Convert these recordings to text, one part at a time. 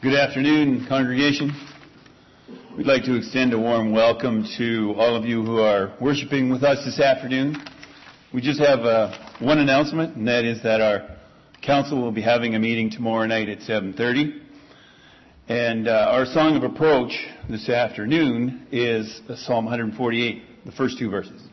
Good afternoon, congregation. We'd like to extend a warm welcome to all of you who are worshiping with us this afternoon. We just have uh, one announcement, and that is that our council will be having a meeting tomorrow night at 7:30. And uh, our song of approach this afternoon is Psalm 148, the first two verses.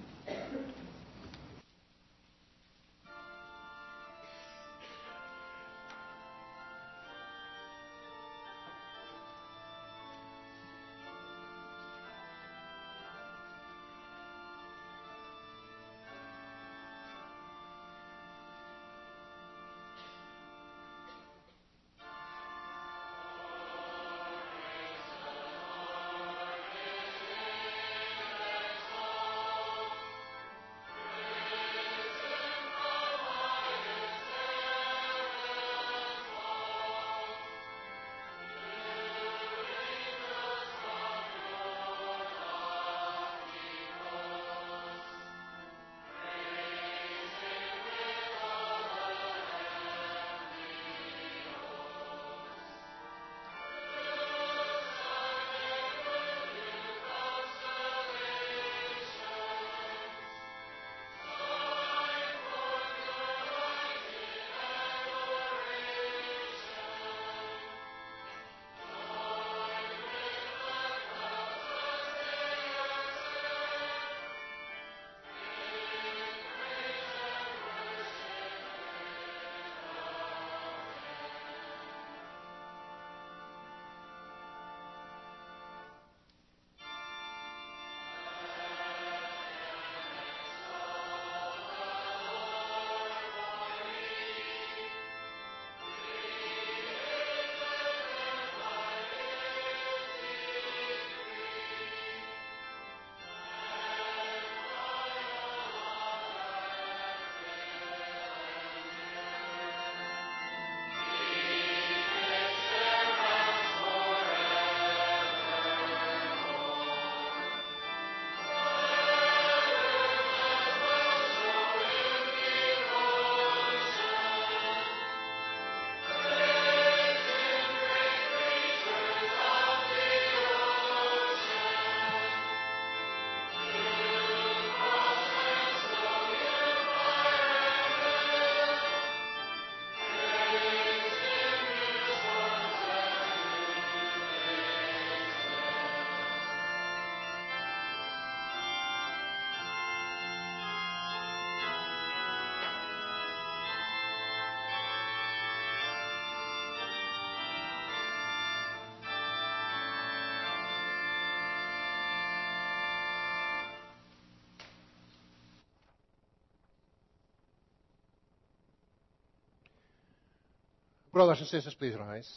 Brothers and sisters, please rise.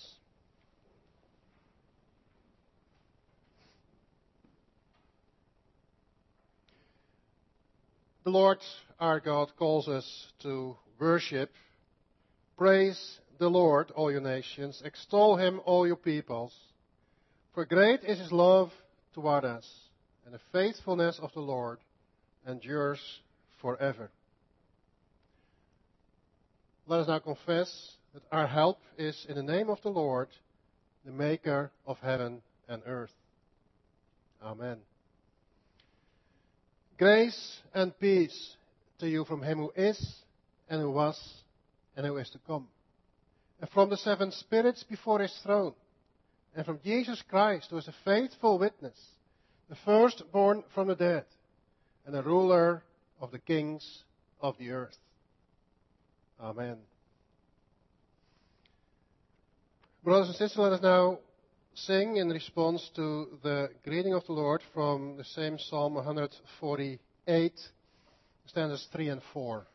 The Lord our God calls us to worship. Praise the Lord, all you nations. Extol him, all you peoples. For great is his love toward us, and the faithfulness of the Lord endures forever. Let us now confess that our help is in the name of the Lord, the maker of heaven and earth. Amen. Grace and peace to you from him who is, and who was, and who is to come. And from the seven spirits before his throne, and from Jesus Christ, who is a faithful witness, the firstborn from the dead, and the ruler of the kings of the earth. Amen. Brothers and sisters, let us now sing in response to the greeting of the Lord from the same Psalm 148, stanzas 3 and 4.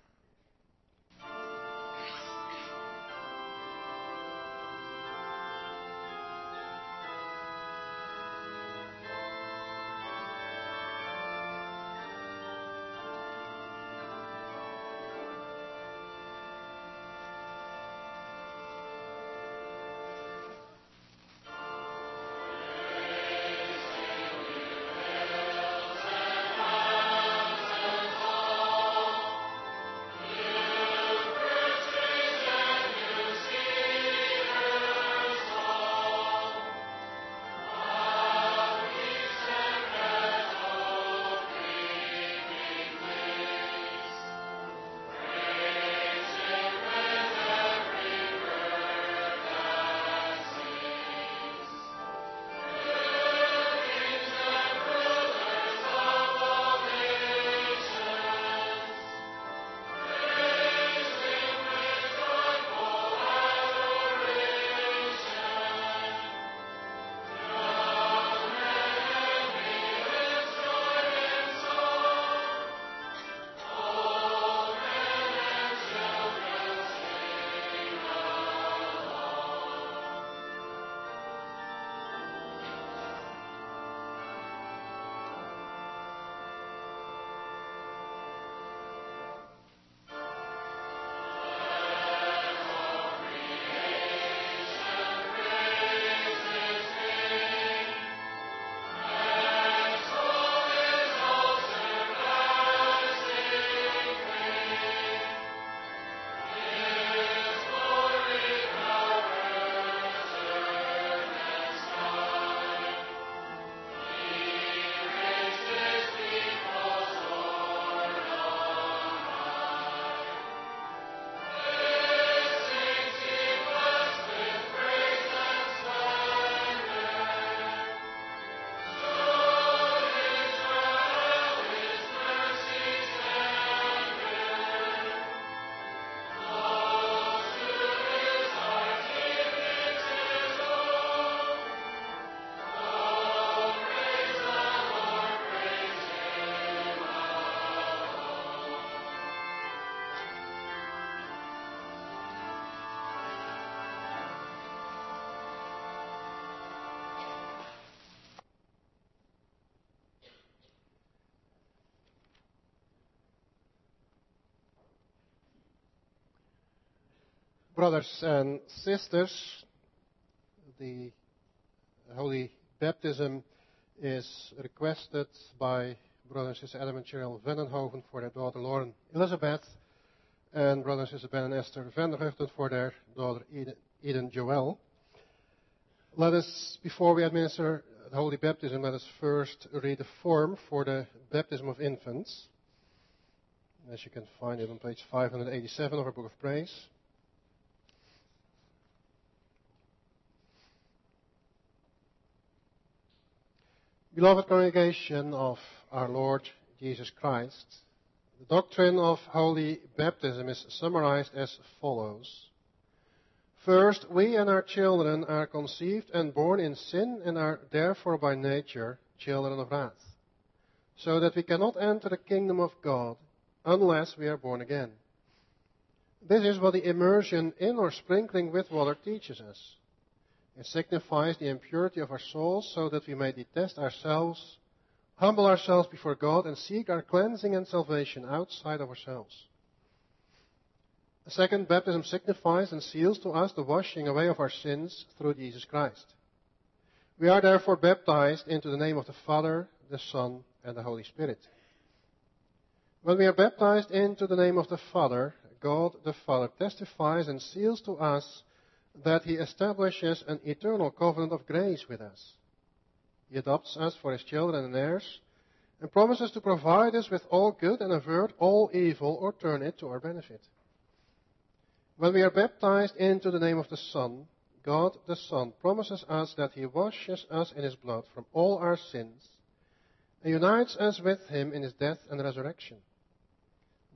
Brothers and sisters, the holy baptism is requested by Brother and Sister Adam and Cheryl Vandenhoven for their daughter Lauren Elizabeth, and Brother and Sister Ben and Esther Vanderhuften for their daughter Eden, Eden Joel. Let us, before we administer the holy baptism, let us first read the form for the baptism of infants. As you can find it on page 587 of our Book of Praise. Beloved congregation of our Lord Jesus Christ, the doctrine of holy baptism is summarized as follows. First, we and our children are conceived and born in sin and are therefore by nature children of wrath, so that we cannot enter the kingdom of God unless we are born again. This is what the immersion in or sprinkling with water teaches us. It signifies the impurity of our souls so that we may detest ourselves, humble ourselves before God, and seek our cleansing and salvation outside of ourselves. The second baptism signifies and seals to us the washing away of our sins through Jesus Christ. We are therefore baptized into the name of the Father, the Son, and the Holy Spirit. When we are baptized into the name of the Father, God the Father testifies and seals to us that he establishes an eternal covenant of grace with us. He adopts us for his children and heirs, and promises to provide us with all good and avert all evil or turn it to our benefit. When we are baptized into the name of the Son, God the Son promises us that he washes us in his blood from all our sins and unites us with him in his death and resurrection.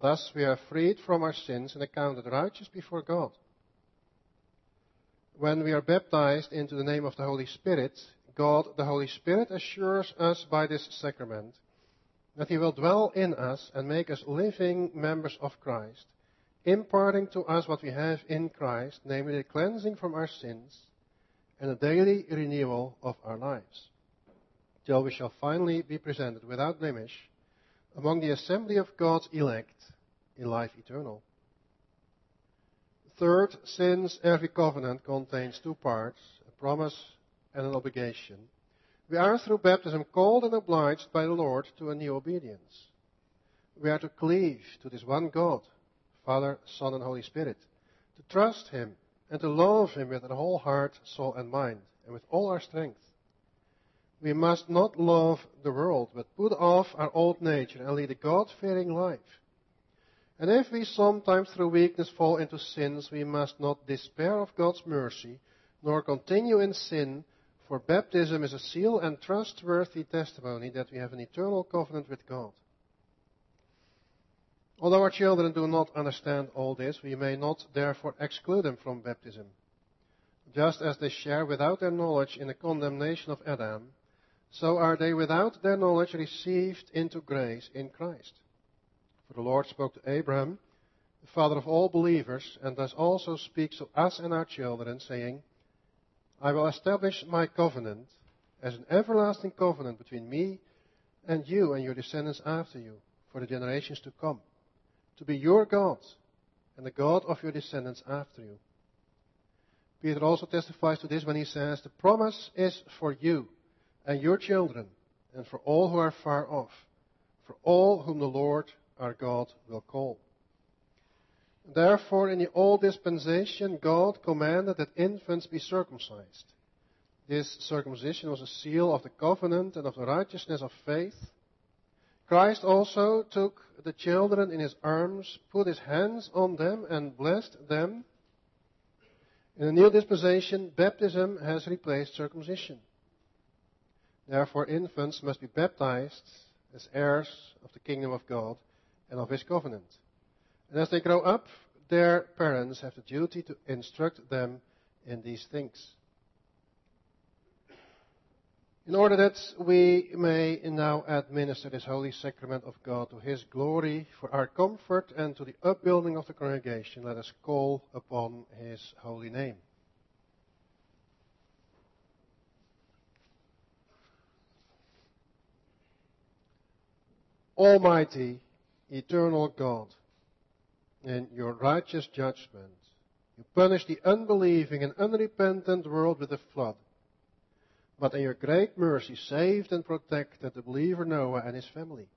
Thus we are freed from our sins and accounted righteous before God when we are baptized into the name of the Holy Spirit, God, the Holy Spirit, assures us by this sacrament that He will dwell in us and make us living members of Christ, imparting to us what we have in Christ, namely the cleansing from our sins and a daily renewal of our lives, till we shall finally be presented without blemish among the assembly of God's elect in life eternal. Third, since every covenant contains two parts, a promise and an obligation, we are through baptism called and obliged by the Lord to a new obedience. We are to cleave to this one God, Father, Son, and Holy Spirit, to trust Him and to love Him with our whole heart, soul, and mind, and with all our strength. We must not love the world, but put off our old nature and lead a God-fearing life. And if we sometimes through weakness fall into sins, we must not despair of God's mercy, nor continue in sin, for baptism is a seal and trustworthy testimony that we have an eternal covenant with God. Although our children do not understand all this, we may not therefore exclude them from baptism. Just as they share without their knowledge in the condemnation of Adam, so are they without their knowledge received into grace in Christ. For the Lord spoke to Abraham, the father of all believers, and thus also speaks to us and our children, saying, I will establish my covenant as an everlasting covenant between me and you and your descendants after you for the generations to come, to be your God and the God of your descendants after you. Peter also testifies to this when he says, The promise is for you and your children and for all who are far off, for all whom the Lord our God will call. Therefore, in the old dispensation, God commanded that infants be circumcised. This circumcision was a seal of the covenant and of the righteousness of faith. Christ also took the children in his arms, put his hands on them, and blessed them. In the new dispensation, baptism has replaced circumcision. Therefore, infants must be baptized as heirs of the kingdom of God and of his covenant. And as they grow up, their parents have the duty to instruct them in these things. In order that we may now administer this holy sacrament of God to His glory, for our comfort and to the upbuilding of the congregation, let us call upon His holy name. Almighty eternal God, in your righteous judgment, You punished the unbelieving and unrepentant world with a flood. But in your great mercy saved and protected the believer Noah and his family.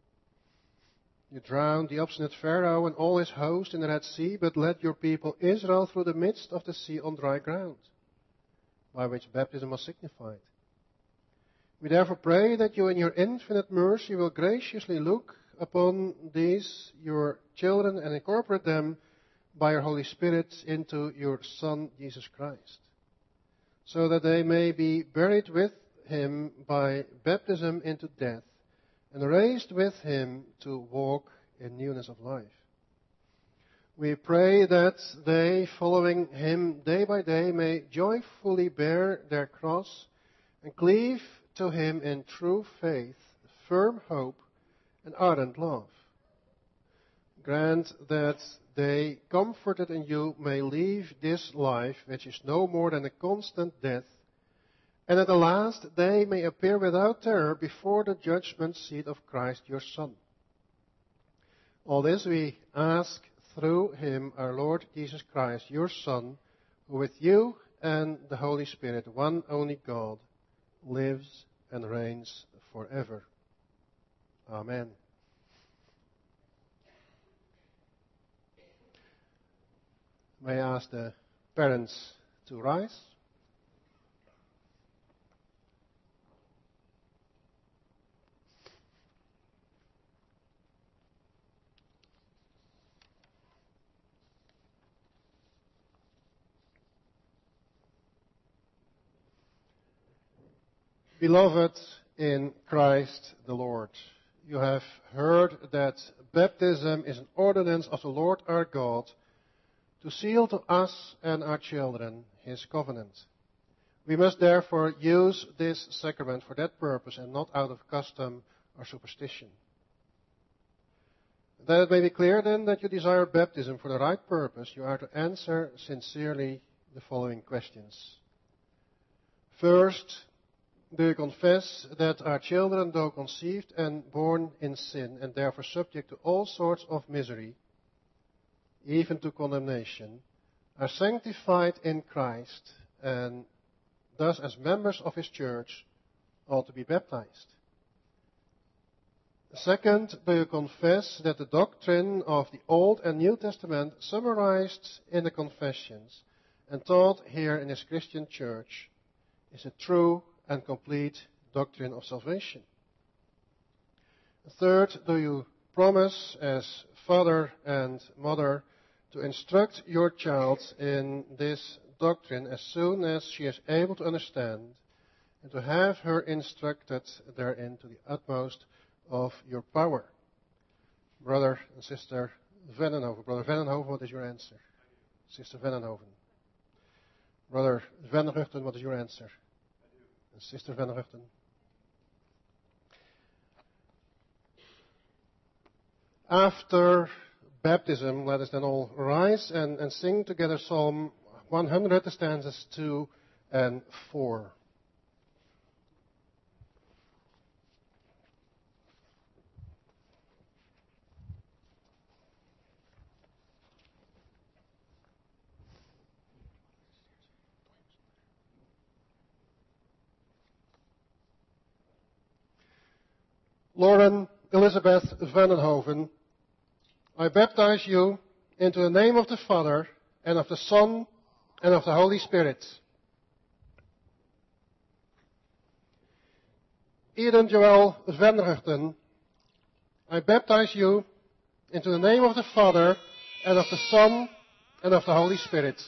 You drowned the obstinate Pharaoh and all his host in the Red Sea, but led your people Israel through the midst of the sea on dry ground, by which baptism was signified. We therefore pray that you in your infinite mercy will graciously look upon these, your children, and incorporate them by your Holy Spirit into your Son, Jesus Christ, so that they may be buried with him by baptism into death, and raised with him to walk in newness of life. We pray that they, following him day by day, may joyfully bear their cross and cleave to him in true faith, firm hope, and ardent love. Grant that they, comforted in you, may leave this life, which is no more than a constant death, and at the last they may appear without terror before the judgment seat of Christ your Son. All this we ask through him, our Lord Jesus Christ, your Son, who with you and the Holy Spirit, one only God, lives and reigns forever. Amen. May I ask the parents to rise? Beloved in Christ the Lord, you have heard that baptism is an ordinance of the Lord our God to seal to us and our children his covenant. We must therefore use this sacrament for that purpose and not out of custom or superstition. That it may be clear then that you desire baptism for the right purpose, you are to answer sincerely the following questions. First, do you confess that our children, though conceived and born in sin, and therefore subject to all sorts of misery, even to condemnation, are sanctified in Christ, and thus as members of His church ought to be baptized? Second, do you confess that the doctrine of the Old and New Testament summarized in the confessions and taught here in this Christian church is a true and complete doctrine of salvation. Third, do you promise as father and mother to instruct your child in this doctrine as soon as she is able to understand and to have her instructed therein to the utmost of your power? Brother and Sister Vennenhoven. Brother Vennenhoven, what is your answer? Sister Vennenhoven. Brother Venneruchten, what is your answer? Sister Van Ruchten. After baptism, let us then all rise and, and sing together Psalm 100, the stanzas 2 and 4. Lauren Elizabeth Vandenhoven, I baptize you into the name of the Father and of the Son and of the Holy Spirit. Eden Joel Vanderhugten, I baptize you into the name of the Father and of the Son and of the Holy Spirit.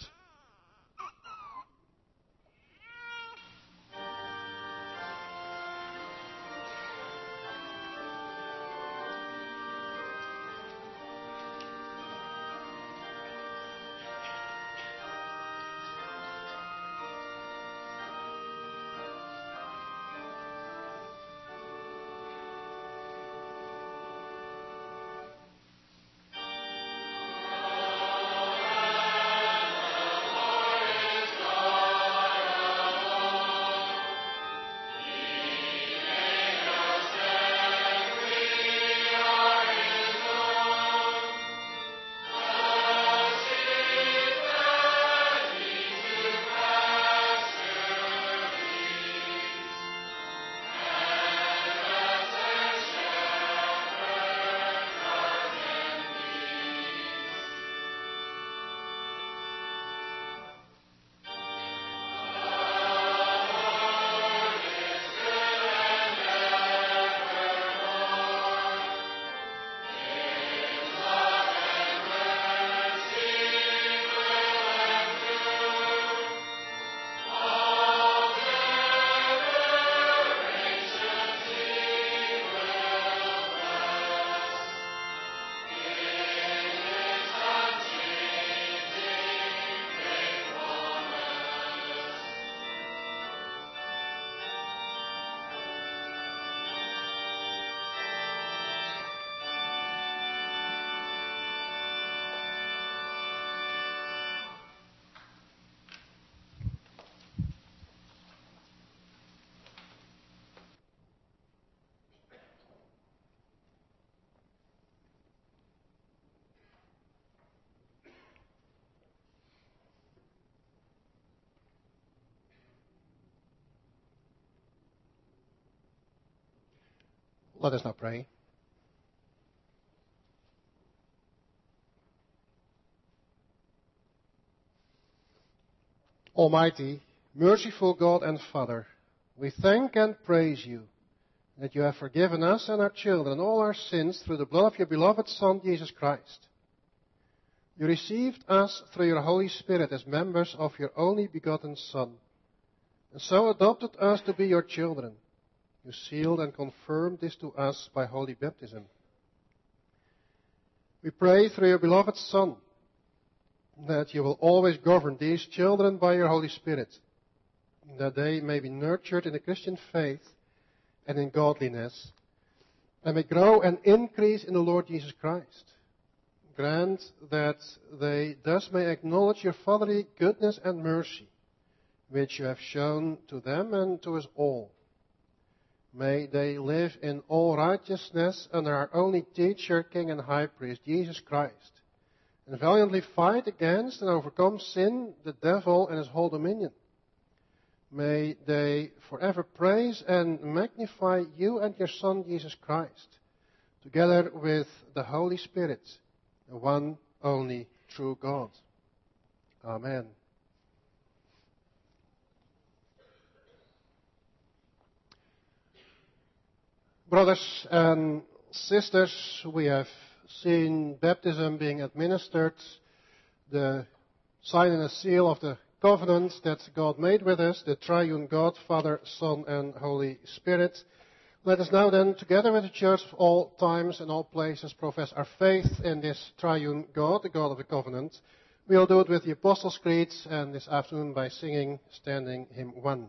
Let us now pray. Almighty, merciful God and Father, we thank and praise you that you have forgiven us and our children all our sins through the blood of your beloved Son, Jesus Christ. You received us through your Holy Spirit as members of your only begotten Son, and so adopted us to be your children. You sealed and confirmed this to us by holy baptism. We pray through your beloved Son that you will always govern these children by your Holy Spirit, that they may be nurtured in the Christian faith and in godliness, and may grow and increase in the Lord Jesus Christ. Grant that they thus may acknowledge your fatherly goodness and mercy, which you have shown to them and to us all. May they live in all righteousness under our only teacher, King, and High Priest, Jesus Christ, and valiantly fight against and overcome sin, the devil, and his whole dominion May they forever praise and magnify you and your Son, Jesus Christ, together with the Holy Spirit, the one only true God. Amen. Brothers and sisters, we have seen baptism being administered, the sign and the seal of the covenant that God made with us, the triune God, Father, Son, and Holy Spirit. Let us now then, together with the church of all times and all places, profess our faith in this triune God, the God of the covenant. We'll do it with the Apostles' Creed and this afternoon by singing Standing Hymn 1.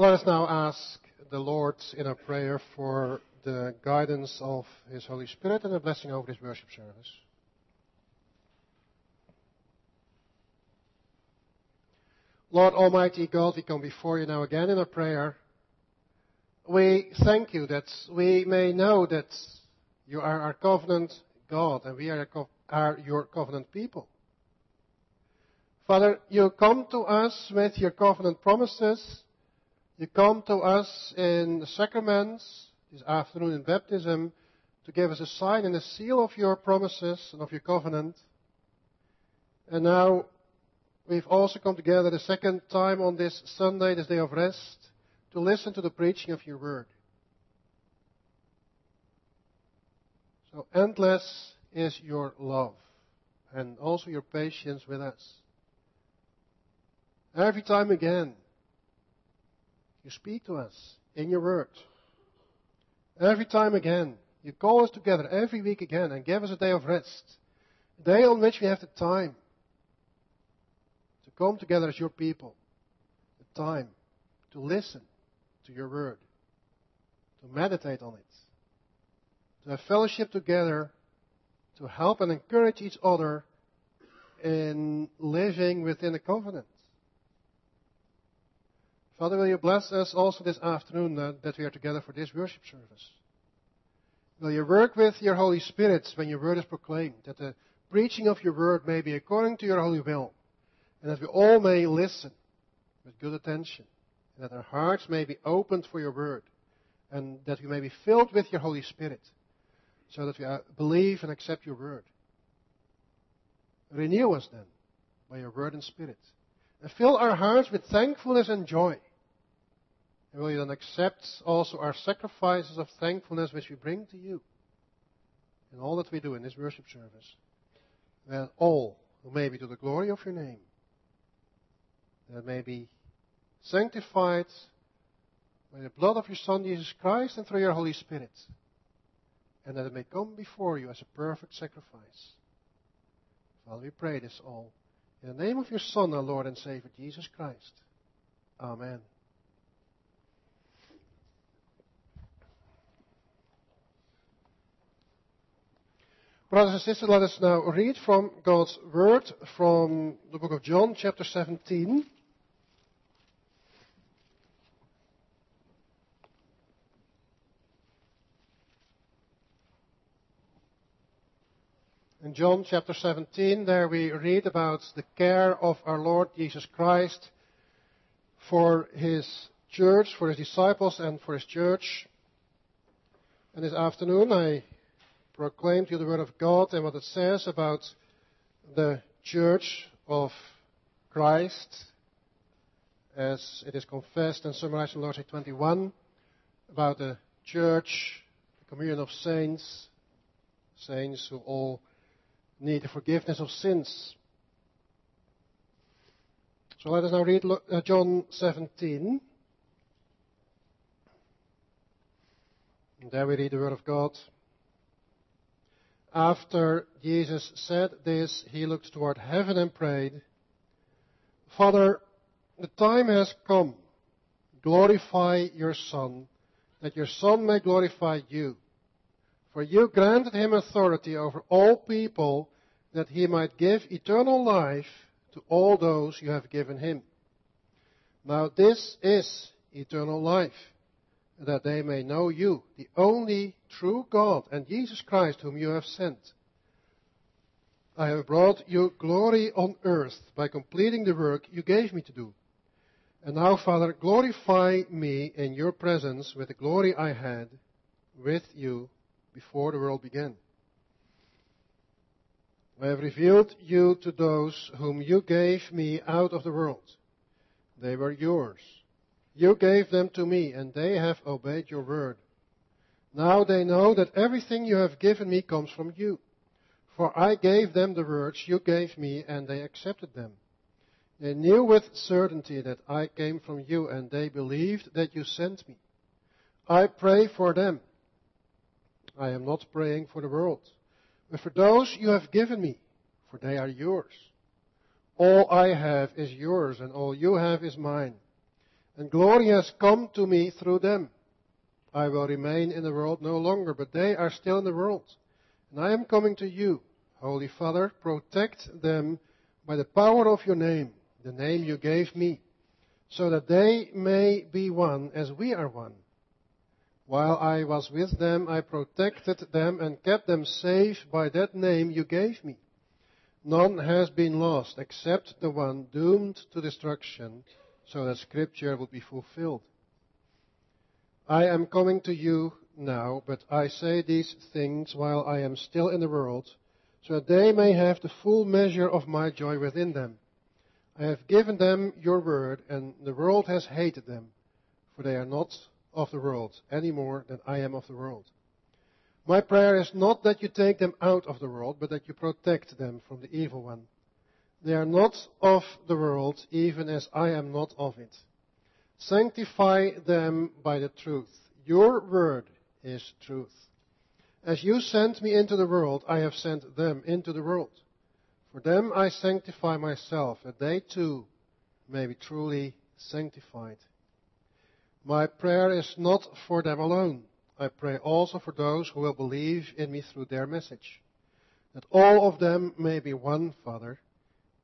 Let us now ask the Lord in a prayer for the guidance of His Holy Spirit and a blessing over this worship service. Lord Almighty God, we come before you now again in a prayer. We thank you that we may know that you are our covenant God and we are, are your covenant people. Father, you come to us with your covenant promises you come to us in the sacraments this afternoon in baptism to give us a sign and a seal of your promises and of your covenant. And now we've also come together the second time on this Sunday, this day of rest, to listen to the preaching of your word. So endless is your love and also your patience with us. Every time again, you speak to us in your word. Every time again, you call us together every week again and give us a day of rest. A day on which we have the time to come together as your people. The time to listen to your word. To meditate on it. To have fellowship together. To help and encourage each other in living within the covenant. Father, will you bless us also this afternoon uh, that we are together for this worship service? Will you work with your Holy Spirit when your word is proclaimed, that the preaching of your word may be according to your holy will, and that we all may listen with good attention, and that our hearts may be opened for your word, and that we may be filled with your Holy Spirit, so that we uh, believe and accept your word. Renew us then by your word and spirit, and fill our hearts with thankfulness and joy and will you then accept also our sacrifices of thankfulness which we bring to you in all that we do in this worship service? That all who may be to the glory of your name, that may be sanctified by the blood of your Son Jesus Christ and through your Holy Spirit, and that it may come before you as a perfect sacrifice. Father, we pray this all in the name of your Son, our Lord and Savior, Jesus Christ. Amen. Brothers and sisters, let us now read from God's Word from the book of John, chapter 17. In John chapter 17, there we read about the care of our Lord Jesus Christ for his church, for his disciples, and for his church. And this afternoon, I proclaim to you the Word of God and what it says about the Church of Christ, as it is confessed and summarized in Lord's Day 21, about the Church, the communion of saints, saints who all need the forgiveness of sins. So let us now read uh, John 17. And there we read the Word of God. After Jesus said this, he looked toward heaven and prayed, Father, the time has come. Glorify your Son, that your Son may glorify you. For you granted him authority over all people, that he might give eternal life to all those you have given him. Now this is eternal life that they may know you, the only true God, and Jesus Christ, whom you have sent. I have brought you glory on earth by completing the work you gave me to do. And now, Father, glorify me in your presence with the glory I had with you before the world began. I have revealed you to those whom you gave me out of the world. They were yours you gave them to me, and they have obeyed your word. Now they know that everything you have given me comes from you. For I gave them the words you gave me, and they accepted them. They knew with certainty that I came from you, and they believed that you sent me. I pray for them. I am not praying for the world, but for those you have given me, for they are yours. All I have is yours, and all you have is mine and glory has come to me through them. I will remain in the world no longer, but they are still in the world. And I am coming to you. Holy Father, protect them by the power of your name, the name you gave me, so that they may be one as we are one. While I was with them, I protected them and kept them safe by that name you gave me. None has been lost except the one doomed to destruction so that Scripture would be fulfilled. I am coming to you now, but I say these things while I am still in the world, so that they may have the full measure of my joy within them. I have given them your word, and the world has hated them, for they are not of the world any more than I am of the world. My prayer is not that you take them out of the world, but that you protect them from the evil one. They are not of the world, even as I am not of it. Sanctify them by the truth. Your word is truth. As you sent me into the world, I have sent them into the world. For them I sanctify myself, that they too may be truly sanctified. My prayer is not for them alone. I pray also for those who will believe in me through their message, that all of them may be one, Father,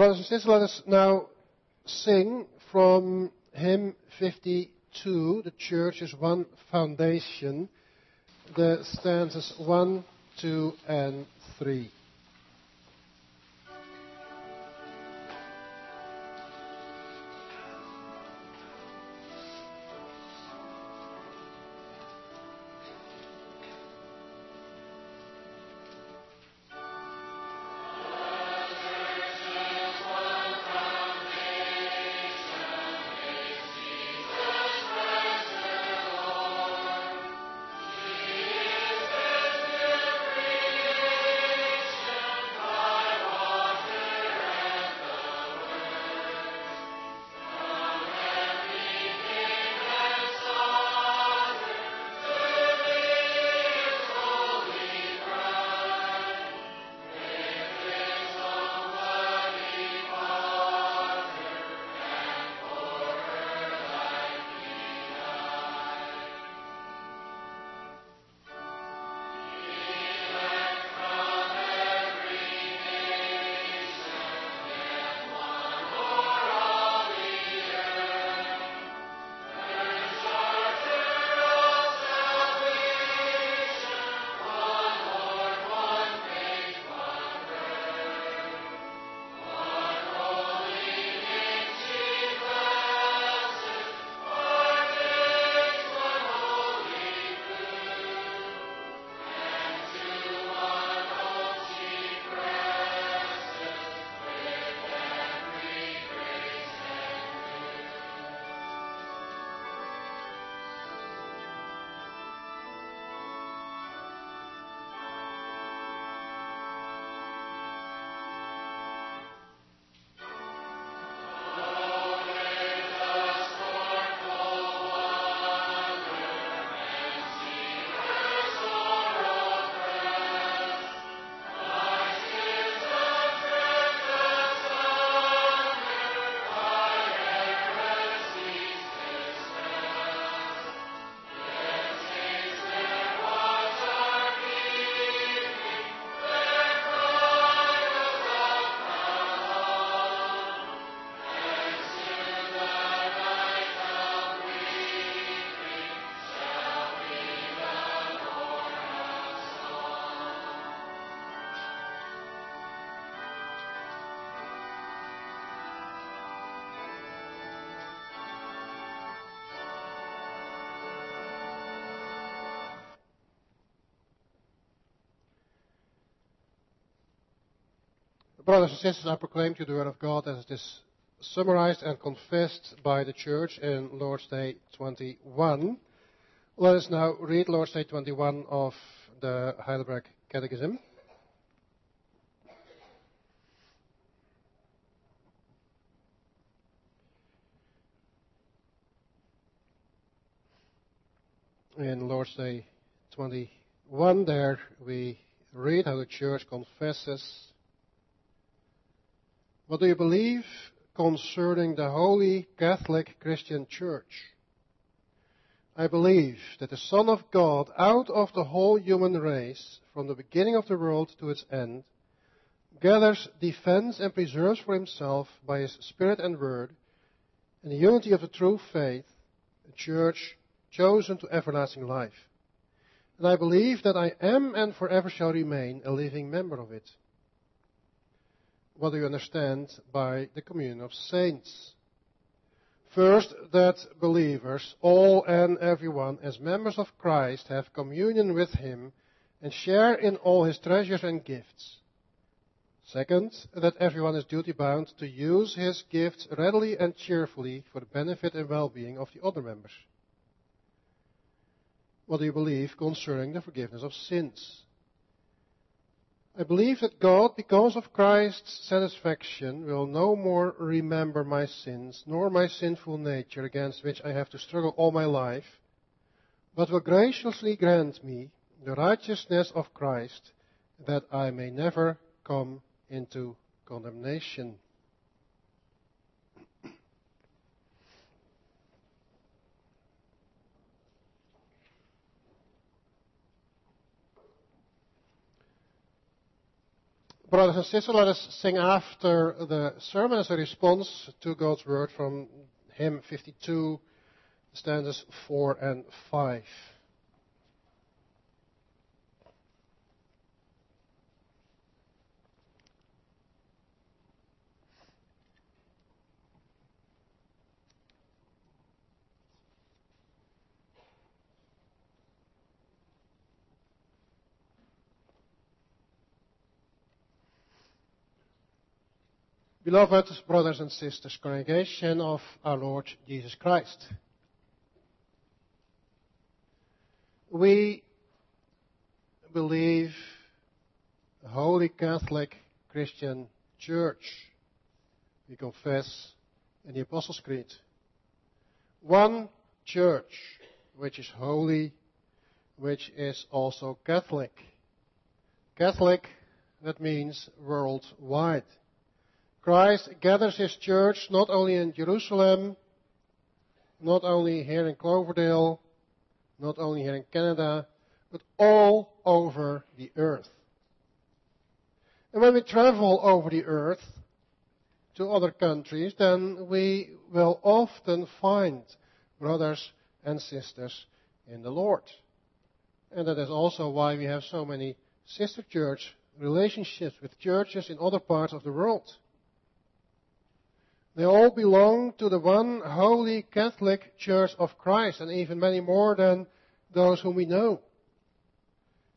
Brothers and sisters, let us now sing from hymn 52, the church is one foundation, the stanzas 1, 2, and 3. Brothers and sisters, I proclaim to you the Word of God as it is summarized and confessed by the Church in Lord's Day 21. Let us now read Lord's Day 21 of the Heidelberg Catechism. in Lord's Day 21, there we read how the church confesses. What do you believe concerning the Holy Catholic Christian Church? I believe that the Son of God, out of the whole human race, from the beginning of the world to its end, gathers, defends, and preserves for himself by his Spirit and Word, in the unity of the true faith, a church chosen to everlasting life. And I believe that I am and forever shall remain a living member of it. What do you understand by the communion of saints? First, that believers, all and everyone, as members of Christ, have communion with Him and share in all His treasures and gifts. Second, that everyone is duty bound to use his gifts readily and cheerfully for the benefit and well-being of the other members. What do you believe concerning the forgiveness of sins? I believe that God, because of Christ's satisfaction, will no more remember my sins, nor my sinful nature against which I have to struggle all my life, but will graciously grant me the righteousness of Christ, that I may never come into condemnation. Brothers and sisters, let us sing after the sermon as a response to God's word from hymn 52, stanzas 4 and 5. Beloved brothers and sisters, congregation of our Lord Jesus Christ. We believe the Holy Catholic Christian Church. We confess in the Apostles' Creed. One church which is holy, which is also Catholic. Catholic, that means worldwide. Christ gathers his church not only in Jerusalem, not only here in Cloverdale, not only here in Canada, but all over the earth. And when we travel over the earth to other countries, then we will often find brothers and sisters in the Lord. And that is also why we have so many sister church relationships with churches in other parts of the world. They all belong to the one holy Catholic Church of Christ, and even many more than those whom we know.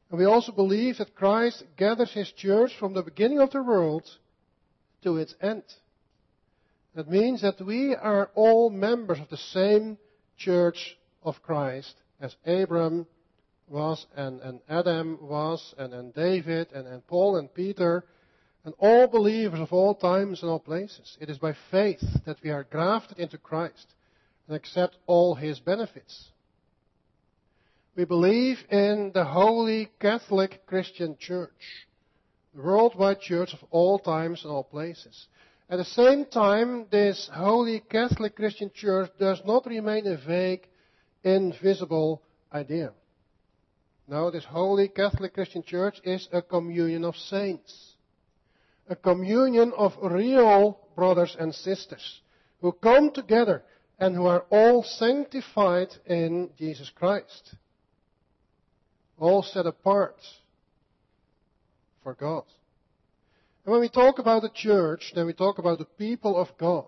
And we also believe that Christ gathers his church from the beginning of the world to its end. That means that we are all members of the same church of Christ as Abram was and, and Adam was and, and David and, and Paul and Peter and all believers of all times and all places. It is by faith that we are grafted into Christ and accept all his benefits. We believe in the holy Catholic Christian Church, the worldwide church of all times and all places. At the same time, this holy Catholic Christian Church does not remain a vague, invisible idea. No, this holy Catholic Christian Church is a communion of saints a communion of real brothers and sisters who come together and who are all sanctified in Jesus Christ. All set apart for God. And when we talk about the church, then we talk about the people of God.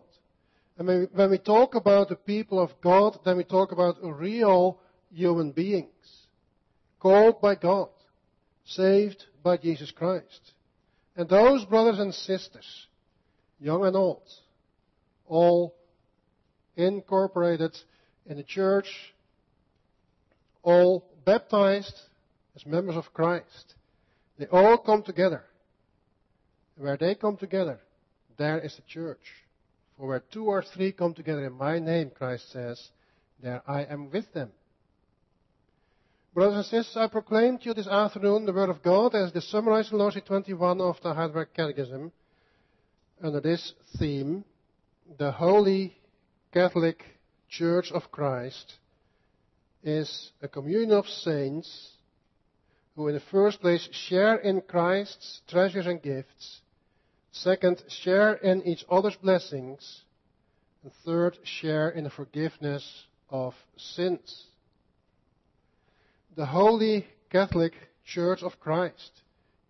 And when we talk about the people of God, then we talk about real human beings. Called by God. Saved by Jesus Christ. And those brothers and sisters, young and old, all incorporated in the church, all baptized as members of Christ. They all come together. Where they come together, there is the church. For where two or three come together in my name, Christ says, there I am with them. Brothers and sisters, I proclaim to you this afternoon the Word of God as is summarized Lord's Day 21 of the Heidelberg Catechism under this theme, the Holy Catholic Church of Christ is a communion of saints who in the first place share in Christ's treasures and gifts, second, share in each other's blessings, and third, share in the forgiveness of sins. The Holy Catholic Church of Christ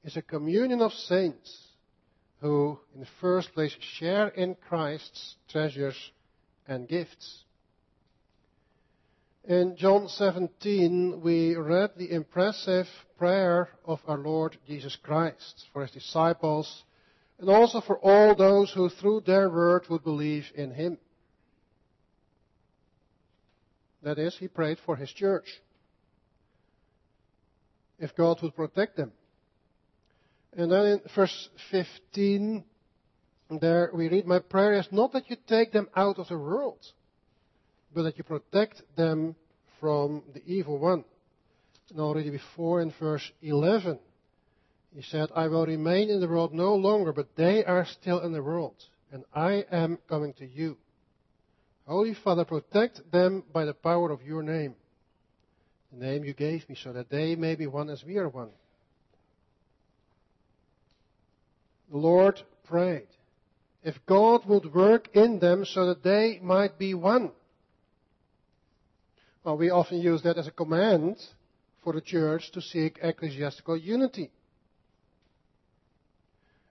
is a communion of saints who, in the first place, share in Christ's treasures and gifts. In John 17, we read the impressive prayer of our Lord Jesus Christ for his disciples and also for all those who through their word would believe in him. That is, he prayed for his church. If God would protect them. And then in verse 15, there we read, My prayer is not that you take them out of the world, but that you protect them from the evil one. And already before in verse 11, he said, I will remain in the world no longer, but they are still in the world, and I am coming to you. Holy Father, protect them by the power of your name, the name you gave me, so that they may be one as we are one. The Lord prayed if God would work in them so that they might be one. Well, we often use that as a command for the church to seek ecclesiastical unity.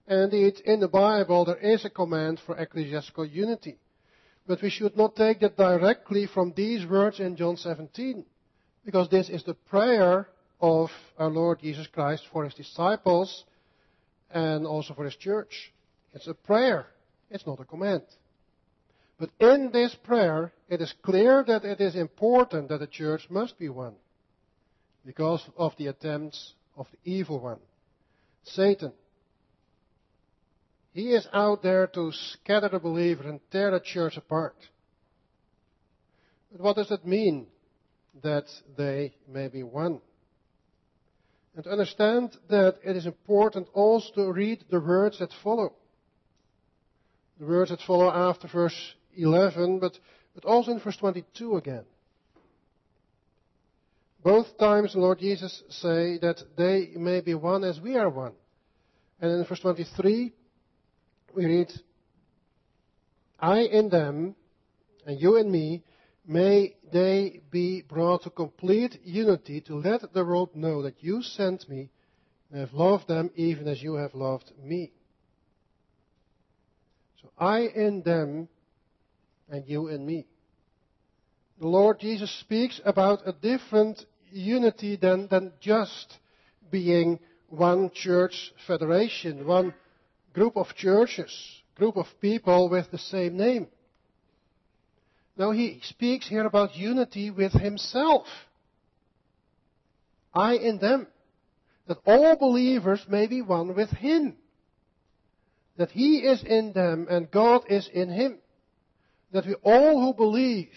And indeed, in the Bible, there is a command for ecclesiastical unity. But we should not take that directly from these words in John 17, because this is the prayer of our Lord Jesus Christ for his disciples and also for his church. It's a prayer. It's not a command. But in this prayer, it is clear that it is important that the church must be one because of the attempts of the evil one, Satan. He is out there to scatter the believer and tear the church apart. But what does it mean that they may be one? And to understand that it is important also to read the words that follow. The words that follow after verse 11, but, but also in verse 22 again. Both times the Lord Jesus say that they may be one as we are one. And in verse 23, we read, I in them, and you in me, May they be brought to complete unity to let the world know that you sent me and have loved them even as you have loved me. So I in them and you in me. The Lord Jesus speaks about a different unity than, than just being one church federation, one group of churches, group of people with the same name. Now he speaks here about unity with himself. I in them. That all believers may be one with him. That he is in them and God is in him. That we all who believe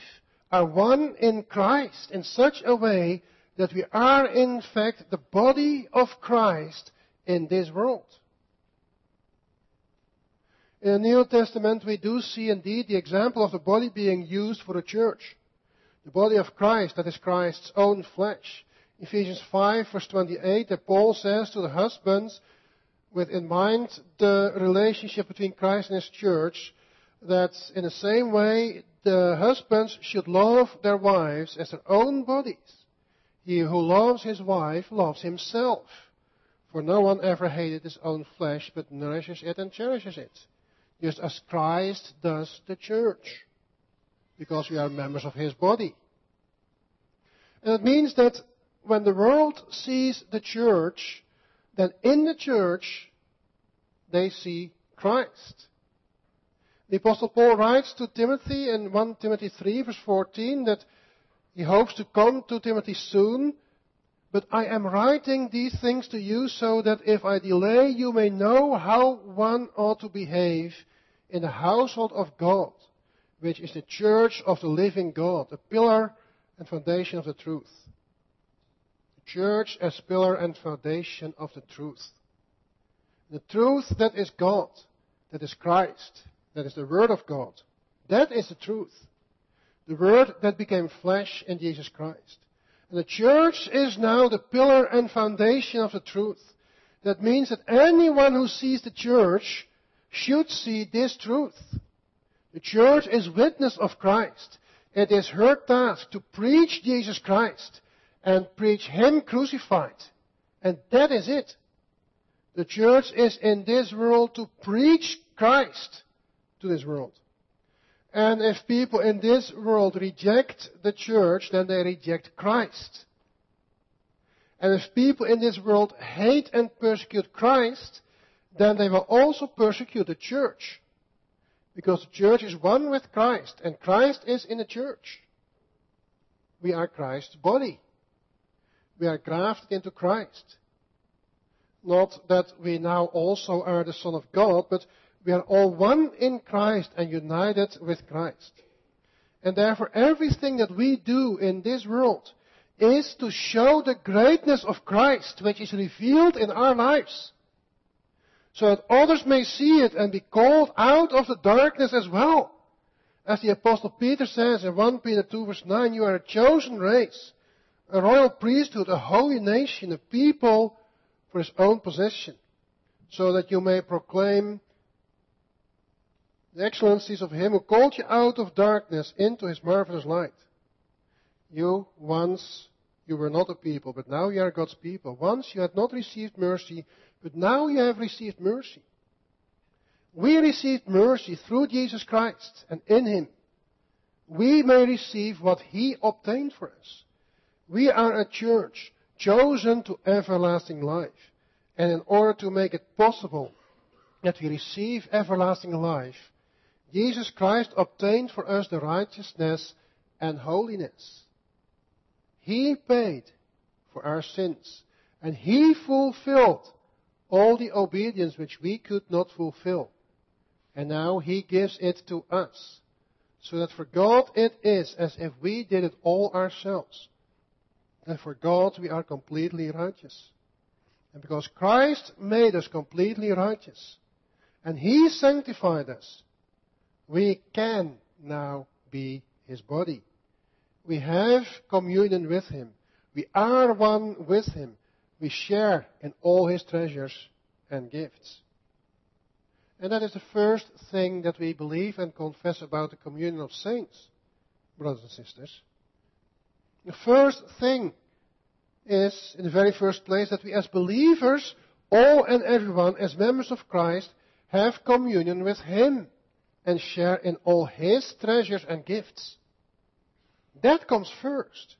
are one in Christ in such a way that we are in fact the body of Christ in this world. In the New Testament, we do see indeed the example of the body being used for the church. The body of Christ, that is Christ's own flesh. Ephesians 5 verse 28, that Paul says to the husbands, with in mind the relationship between Christ and His church, that in the same way the husbands should love their wives as their own bodies. He who loves his wife loves himself. For no one ever hated his own flesh, but nourishes it and cherishes it just as Christ does the church, because we are members of his body. And it means that when the world sees the church, then in the church they see Christ. The Apostle Paul writes to Timothy in 1 Timothy 3 verse 14 that he hopes to come to Timothy soon but I am writing these things to you so that if I delay, you may know how one ought to behave in the household of God, which is the church of the living God, the pillar and foundation of the truth. The church as pillar and foundation of the truth. The truth that is God, that is Christ, that is the Word of God. That is the truth. The Word that became flesh in Jesus Christ. And the church is now the pillar and foundation of the truth. That means that anyone who sees the church should see this truth. The church is witness of Christ. It is her task to preach Jesus Christ and preach Him crucified. And that is it. The church is in this world to preach Christ to this world. And if people in this world reject the church, then they reject Christ. And if people in this world hate and persecute Christ, then they will also persecute the church. Because the church is one with Christ, and Christ is in the church. We are Christ's body. We are grafted into Christ. Not that we now also are the Son of God, but we are all one in Christ and united with Christ. And therefore everything that we do in this world is to show the greatness of Christ which is revealed in our lives so that others may see it and be called out of the darkness as well. As the apostle Peter says in 1 Peter 2 verse 9, you are a chosen race, a royal priesthood, a holy nation, a people for his own possession, so that you may proclaim the excellencies of him who called you out of darkness into his marvelous light. You once you were not a people, but now you are God's people. Once you had not received mercy, but now you have received mercy. We received mercy through Jesus Christ and in Him. We may receive what He obtained for us. We are a church chosen to everlasting life. And in order to make it possible that we receive everlasting life, Jesus Christ obtained for us the righteousness and holiness. He paid for our sins and He fulfilled all the obedience which we could not fulfill. And now He gives it to us. So that for God it is as if we did it all ourselves. And for God we are completely righteous. And because Christ made us completely righteous, and He sanctified us, we can now be His body. We have communion with Him. We are one with Him we share in all his treasures and gifts. And that is the first thing that we believe and confess about the communion of saints, brothers and sisters. The first thing is, in the very first place, that we as believers, all and everyone, as members of Christ, have communion with Him and share in all His treasures and gifts. That comes first.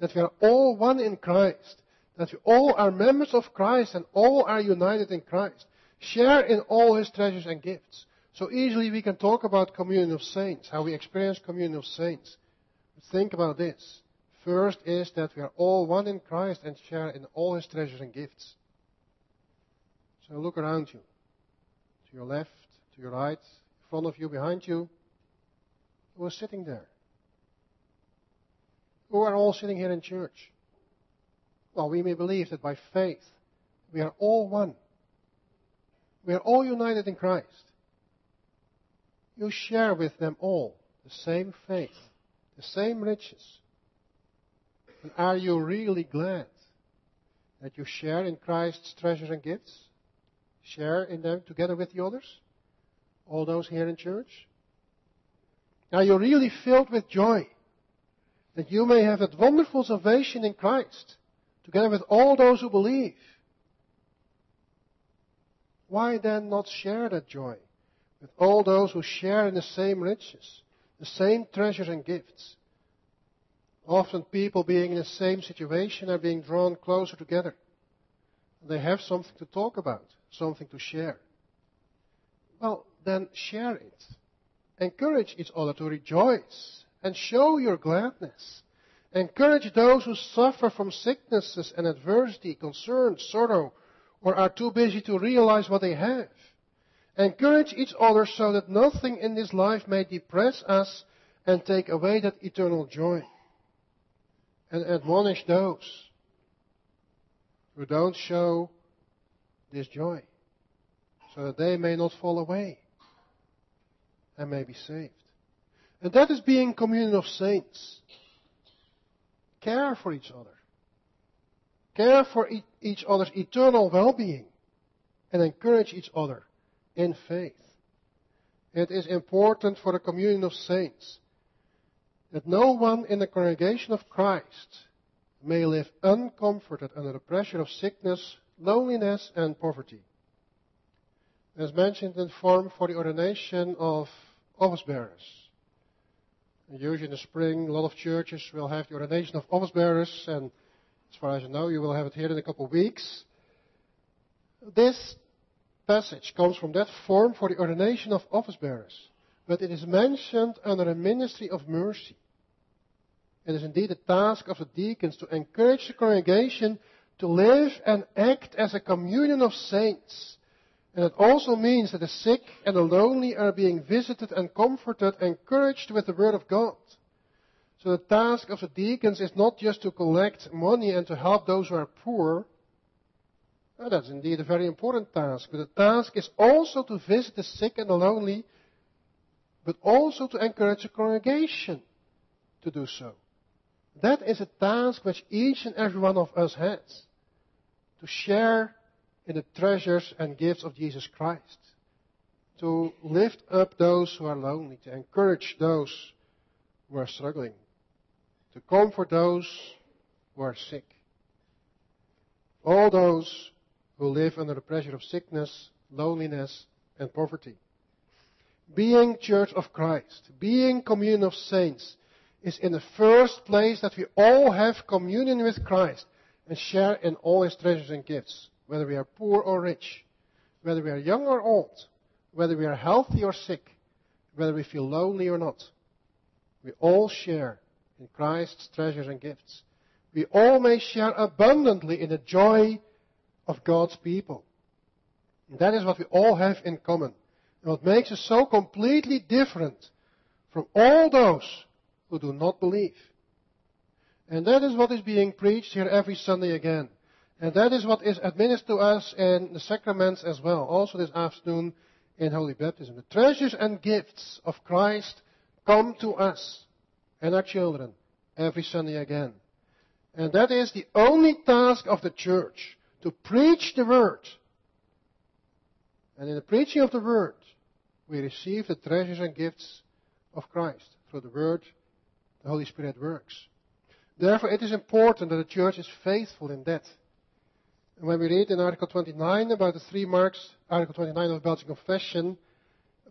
That we are all one in Christ that we all are members of Christ and all are united in Christ. Share in all His treasures and gifts. So easily we can talk about communion of saints, how we experience communion of saints. But think about this. First is that we are all one in Christ and share in all His treasures and gifts. So look around you. To your left, to your right, front of you, behind you. Who are sitting there? Who are all sitting here in church? Well, we may believe that by faith we are all one. We are all united in Christ. You share with them all the same faith, the same riches. And are you really glad that you share in Christ's treasures and gifts? Share in them together with the others? All those here in church? Are you really filled with joy that you may have that wonderful salvation in Christ? together with all those who believe. Why then not share that joy with all those who share in the same riches, the same treasures and gifts? Often people being in the same situation are being drawn closer together. They have something to talk about, something to share. Well, then share it. Encourage each other to rejoice and show your gladness. Encourage those who suffer from sicknesses and adversity, concern, sorrow, or are too busy to realize what they have. Encourage each other so that nothing in this life may depress us and take away that eternal joy. And admonish those who don't show this joy, so that they may not fall away and may be saved. And that is being communion of saints. Care for each other. Care for e- each other's eternal well-being and encourage each other in faith. It is important for the communion of saints that no one in the congregation of Christ may live uncomforted under the pressure of sickness, loneliness, and poverty. As mentioned in form for the ordination of office bearers. Usually in the spring, a lot of churches will have the ordination of office bearers, and as far as I know, you will have it here in a couple of weeks. This passage comes from that form for the ordination of office bearers, but it is mentioned under a ministry of mercy. It is indeed the task of the deacons to encourage the congregation to live and act as a communion of saints. And it also means that the sick and the lonely are being visited and comforted, encouraged with the Word of God. So the task of the deacons is not just to collect money and to help those who are poor. Well, that's indeed a very important task. But the task is also to visit the sick and the lonely, but also to encourage the congregation to do so. That is a task which each and every one of us has. To share in the treasures and gifts of Jesus Christ. To lift up those who are lonely. To encourage those who are struggling. To comfort those who are sick. All those who live under the pressure of sickness, loneliness, and poverty. Being Church of Christ, being communion of saints, is in the first place that we all have communion with Christ and share in all his treasures and gifts, whether we are poor or rich, whether we are young or old, whether we are healthy or sick, whether we feel lonely or not. We all share in Christ's treasures and gifts. We all may share abundantly in the joy of God's people. And that is what we all have in common. And what makes us so completely different from all those who do not believe. And that is what is being preached here every Sunday again. And that is what is administered to us in the sacraments as well, also this afternoon in Holy Baptism. The treasures and gifts of Christ come to us and our children every Sunday again. And that is the only task of the church, to preach the Word. And in the preaching of the Word, we receive the treasures and gifts of Christ through the Word the Holy Spirit works. Therefore, it is important that the church is faithful in that. When we read in Article 29 about the three marks, Article 29 of the Belgian Confession,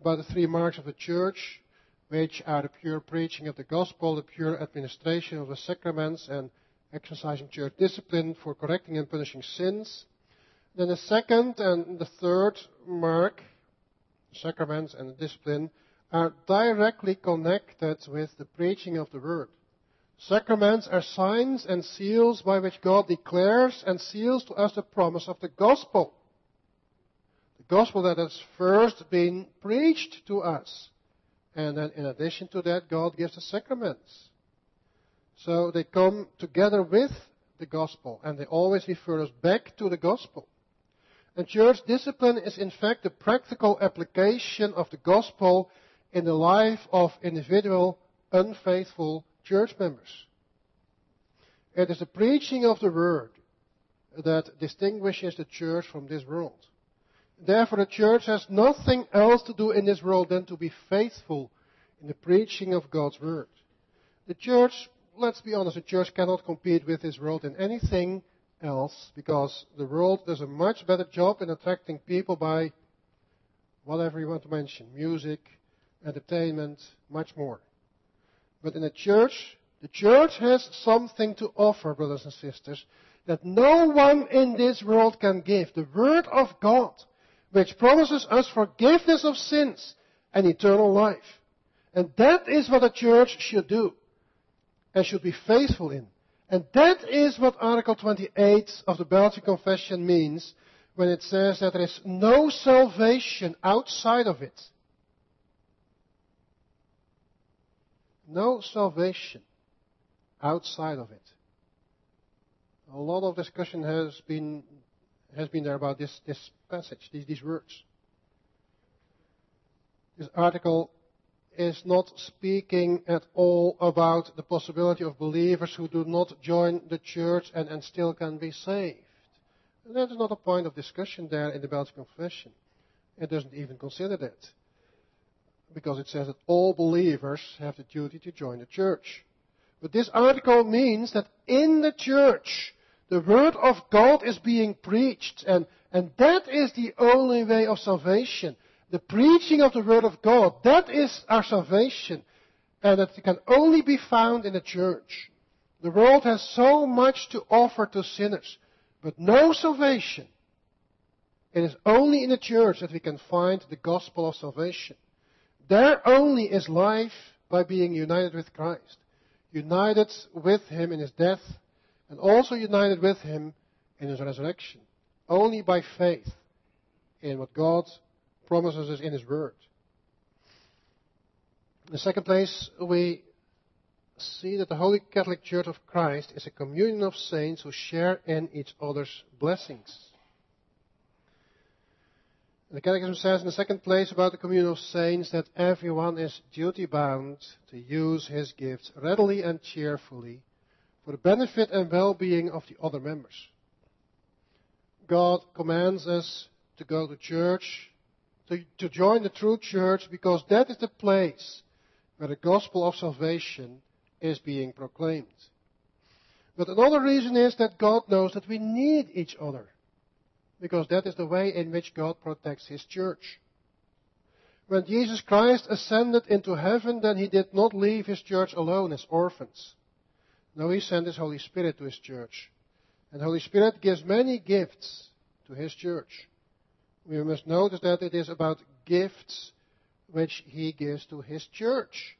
about the three marks of the church, which are the pure preaching of the gospel, the pure administration of the sacraments, and exercising church discipline for correcting and punishing sins. Then the second and the third mark, sacraments and the discipline, are directly connected with the preaching of the word. Sacraments are signs and seals by which God declares and seals to us the promise of the gospel. The gospel that has first been preached to us. And then in addition to that, God gives the sacraments. So they come together with the gospel and they always refer us back to the gospel. And church discipline is in fact the practical application of the gospel in the life of individual unfaithful church members. It is the preaching of the word that distinguishes the church from this world. Therefore, the church has nothing else to do in this world than to be faithful in the preaching of God's word. The church, let's be honest, the church cannot compete with this world in anything else because the world does a much better job in attracting people by whatever you want to mention music, entertainment, much more. But in the church, the church has something to offer, brothers and sisters, that no one in this world can give. The Word of God, which promises us forgiveness of sins and eternal life. And that is what a church should do and should be faithful in. And that is what Article 28 of the Belgian Confession means when it says that there is no salvation outside of it. No salvation outside of it. A lot of discussion has been has been there about this, this passage, these, these words. This article is not speaking at all about the possibility of believers who do not join the church and, and still can be saved. That is not a point of discussion there in the Belgian Confession. It doesn't even consider that. Because it says that all believers have the duty to join the church. But this article means that in the church, the word of God is being preached, and, and that is the only way of salvation. The preaching of the word of God, that is our salvation. And it can only be found in the church. The world has so much to offer to sinners, but no salvation. It is only in the church that we can find the gospel of salvation. There only is life by being united with Christ. United with Him in His death and also united with him in his resurrection. Only by faith in what God promises us in his word. In the second place, we see that the Holy Catholic Church of Christ is a communion of saints who share in each other's blessings. The Catechism says in the second place about the communion of saints that everyone is duty bound to use his gifts readily and cheerfully for the benefit and well-being of the other members. God commands us to go to church, to, to join the true church, because that is the place where the gospel of salvation is being proclaimed. But another reason is that God knows that we need each other, because that is the way in which God protects His church. When Jesus Christ ascended into heaven, then He did not leave His church alone as orphans. Now he sent his Holy Spirit to his church. And Holy Spirit gives many gifts to his church. We must notice that it is about gifts which he gives to his church.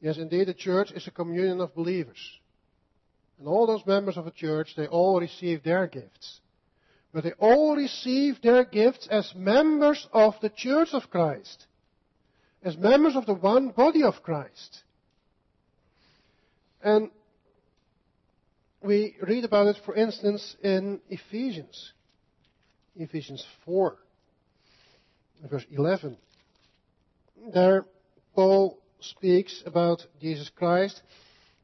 Yes, indeed, the church is a communion of believers. And all those members of a church, they all receive their gifts. But they all receive their gifts as members of the church of Christ. As members of the one body of Christ. And we read about it, for instance, in Ephesians. Ephesians 4, verse 11. There, Paul speaks about Jesus Christ.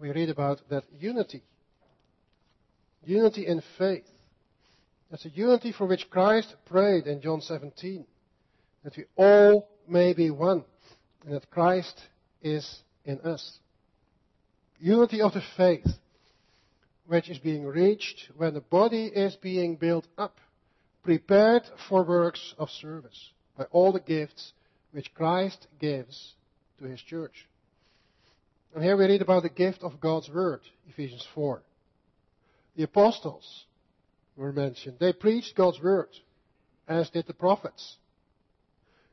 we read about that unity. Unity in faith. That's a unity for which Christ prayed in John 17. That we all may be one. And that Christ is in us. Unity of the faith, which is being reached when the body is being built up, prepared for works of service by all the gifts which Christ gives to his church. And here we read about the gift of God's word, Ephesians 4. The apostles were mentioned. They preached God's word, as did the prophets.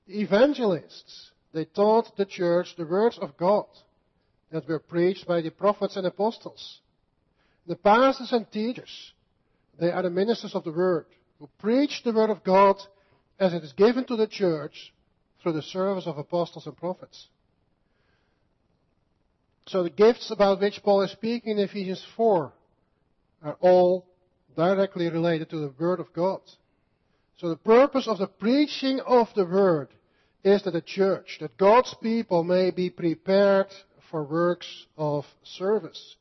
The evangelists they taught the church the words of God that were preached by the prophets and apostles. The pastors and teachers, they are the ministers of the word who preach the word of God as it is given to the church through the service of apostles and prophets. So the gifts about which Paul is speaking in Ephesians 4 are all directly related to the Word of God. So the purpose of the preaching of the Word is that the church, that God's people may be prepared for works of service.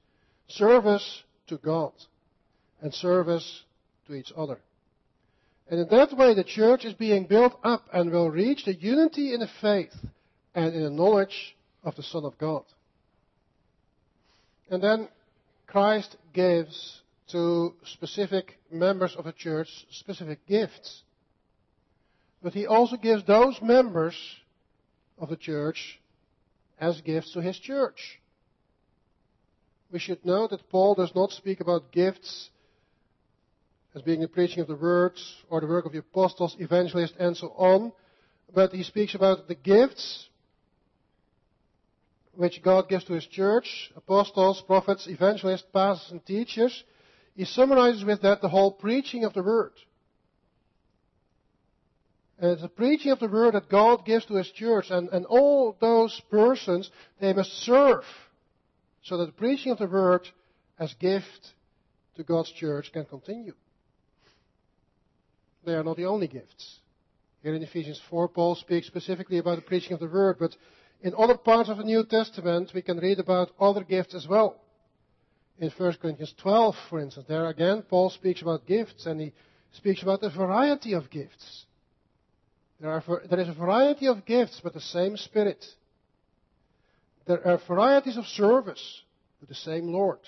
Service to God and service to each other. And in that way, the church is being built up and will reach the unity in the faith and in the knowledge of the Son of God. And then Christ gives to specific members of the church specific gifts. But he also gives those members of the church as gifts to his church. we should know that Paul does not speak about gifts as being the preaching of the words or the work of the apostles, evangelists, and so on, but he speaks about the gifts which God gives to his church, apostles, prophets, evangelists, pastors, and teachers. He summarizes with that the whole preaching of the word. And it's the preaching of the word that God gives to his church, and, and all those persons, they must serve so that the preaching of the word as gift to God's church can continue. They are not the only gifts. Here in Ephesians 4, Paul speaks specifically about the preaching of the word, but in other parts of the New Testament, we can read about other gifts as well. In 1 Corinthians 12, for instance, there again, Paul speaks about gifts, and he speaks about a variety of gifts. There, are, there is a variety of gifts, but the same Spirit. There are varieties of service with the same Lord.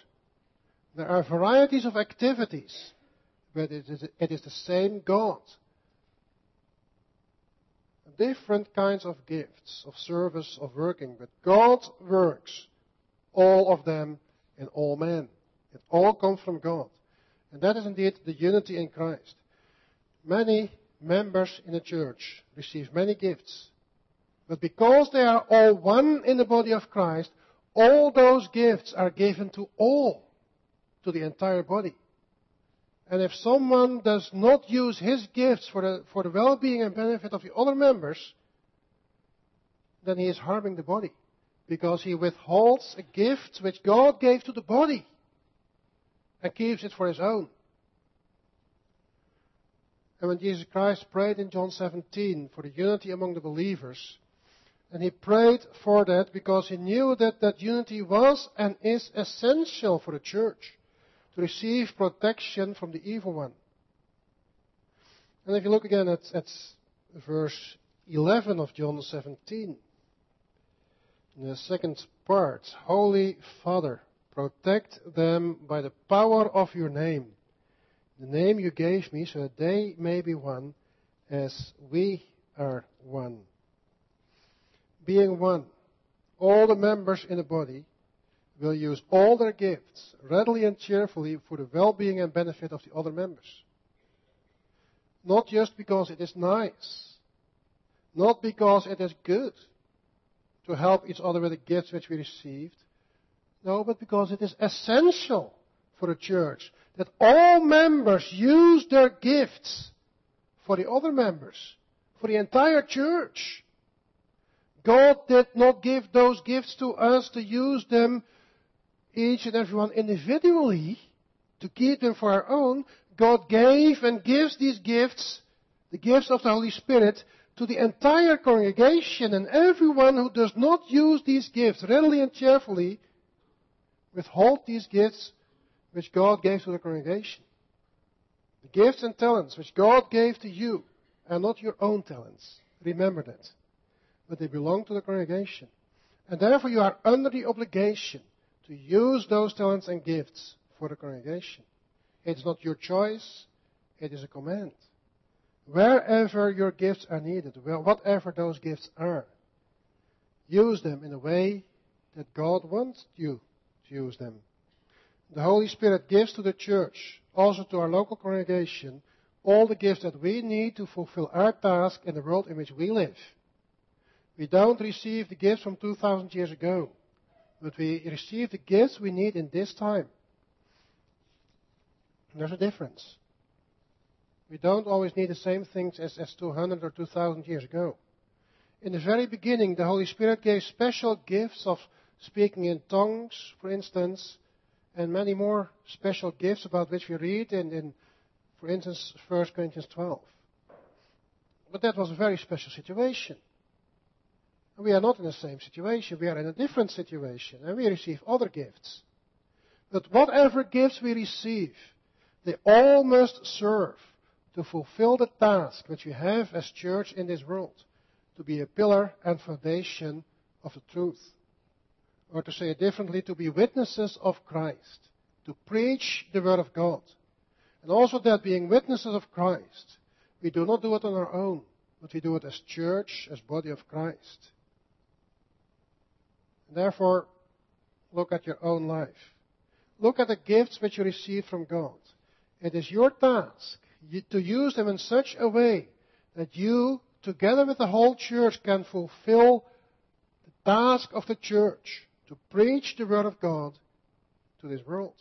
There are varieties of activities, but it is, it is the same God. Different kinds of gifts, of service, of working, but God works all of them in all men. It all comes from God. And that is indeed the unity in Christ. Many members in the church receive many gifts. But because they are all one in the body of Christ, all those gifts are given to all, to the entire body. And if someone does not use his gifts for the, for the well-being and benefit of the other members, then he is harming the body. Because he withholds a gift which God gave to the body and keeps it for his own. And when Jesus Christ prayed in John 17 for the unity among the believers, and he prayed for that because he knew that that unity was and is essential for the church to receive protection from the evil one. And if you look again at, at verse 11 of John 17, in the second part, Holy Father, protect them by the power of your name, the name you gave me, so that they may be one as we are one being one, all the members in the body will use all their gifts readily and cheerfully for the well-being and benefit of the other members. Not just because it is nice, not because it is good to help each other with the gifts which we received, no, but because it is essential for the church that all members use their gifts for the other members, for the entire church. God did not give those gifts to us to use them each and everyone individually to keep them for our own. God gave and gives these gifts, the gifts of the Holy Spirit, to the entire congregation and everyone who does not use these gifts readily and cheerfully withhold these gifts which God gave to the congregation. The gifts and talents which God gave to you are not your own talents. Remember that but they belong to the congregation. And therefore you are under the obligation to use those talents and gifts for the congregation. It is not your choice, it is a command. Wherever your gifts are needed, whatever those gifts are, use them in a way that God wants you to use them. The Holy Spirit gives to the church, also to our local congregation, all the gifts that we need to fulfill our task in the world in which we live. We don't receive the gifts from 2,000 years ago, but we receive the gifts we need in this time. There's a difference. We don't always need the same things as, as 200 or 2,000 years ago. In the very beginning, the Holy Spirit gave special gifts of speaking in tongues, for instance, and many more special gifts about which we read in, in for instance, 1 Corinthians 12. But that was a very special situation. We are not in the same situation. We are in a different situation. And we receive other gifts. But whatever gifts we receive, they all must serve to fulfill the task which we have as church in this world. To be a pillar and foundation of the truth. Or to say it differently, to be witnesses of Christ. To preach the word of God. And also that being witnesses of Christ, we do not do it on our own, but we do it as church, as body of Christ. Therefore, look at your own life. look at the gifts which you receive from God. It is your task to use them in such a way that you, together with the whole church, can fulfill the task of the church to preach the Word of God to this world.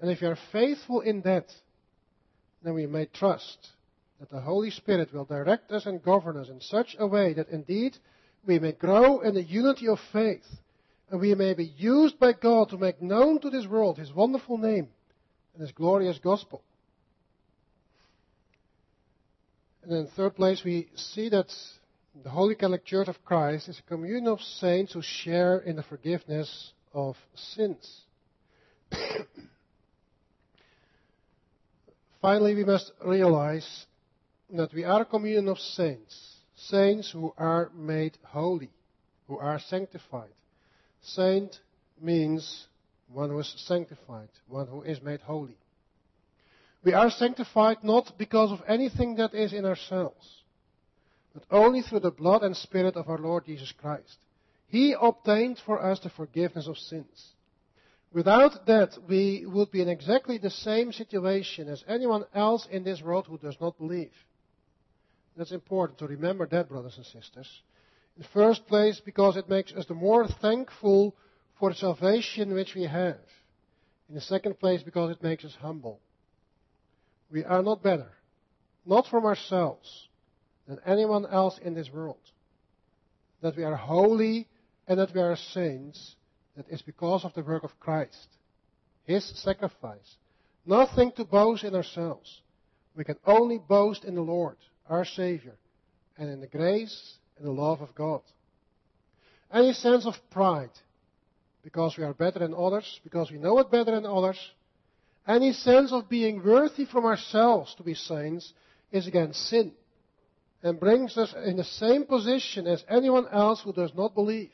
And if you are faithful in that, then we may trust that the Holy Spirit will direct us and govern us in such a way that indeed we may grow in the unity of faith and we may be used by God to make known to this world His wonderful name and His glorious gospel. And in third place, we see that the Holy Catholic Church of Christ is a communion of saints who share in the forgiveness of sins. Finally, we must realize that we are a communion of saints, saints who are made holy, who are sanctified. Saint means one who is sanctified, one who is made holy. We are sanctified not because of anything that is in ourselves, but only through the blood and spirit of our Lord Jesus Christ. He obtained for us the forgiveness of sins. Without that, we would be in exactly the same situation as anyone else in this world who does not believe. That's important to remember that, brothers and sisters. In the first place, because it makes us the more thankful for the salvation which we have. In the second place, because it makes us humble. We are not better, not from ourselves, than anyone else in this world. That we are holy and that we are saints that is because of the work of Christ, His sacrifice. Nothing to boast in ourselves. We can only boast in the Lord, our Savior, and in the grace and the love of God. Any sense of pride, because we are better than others, because we know it better than others, any sense of being worthy from ourselves to be saints is again sin and brings us in the same position as anyone else who does not believe.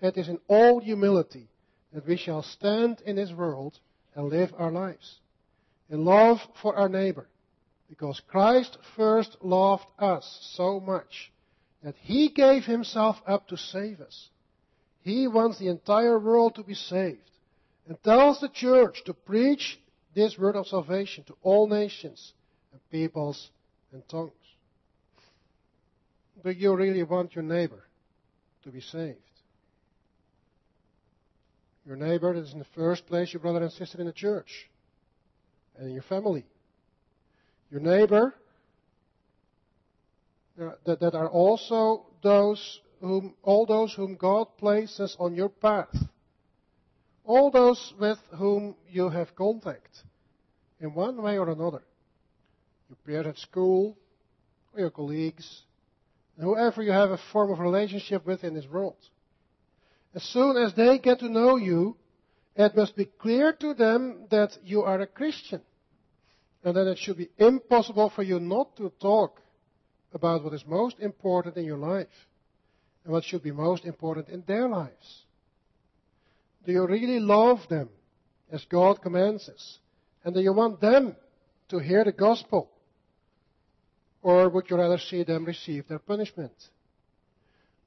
It is in all humility that we shall stand in this world and live our lives. In love for our neighbor. Because Christ first loved us so much that he gave himself up to save us. He wants the entire world to be saved and tells the church to preach this word of salvation to all nations and peoples and tongues. Do you really want your neighbor to be saved? Your neighbor is in the first place your brother and sister in the church and in your family. Your neighbor uh, that, that are also those whom, all those whom God places on your path. All those with whom you have contact in one way or another. Your peers at school, or your colleagues, whoever you have a form of relationship with in this world. As soon as they get to know you, it must be clear to them that you are a Christian. And that it should be impossible for you not to talk about what is most important in your life and what should be most important in their lives. Do you really love them as God commands us? And do you want them to hear the gospel? Or would you rather see them receive their punishment?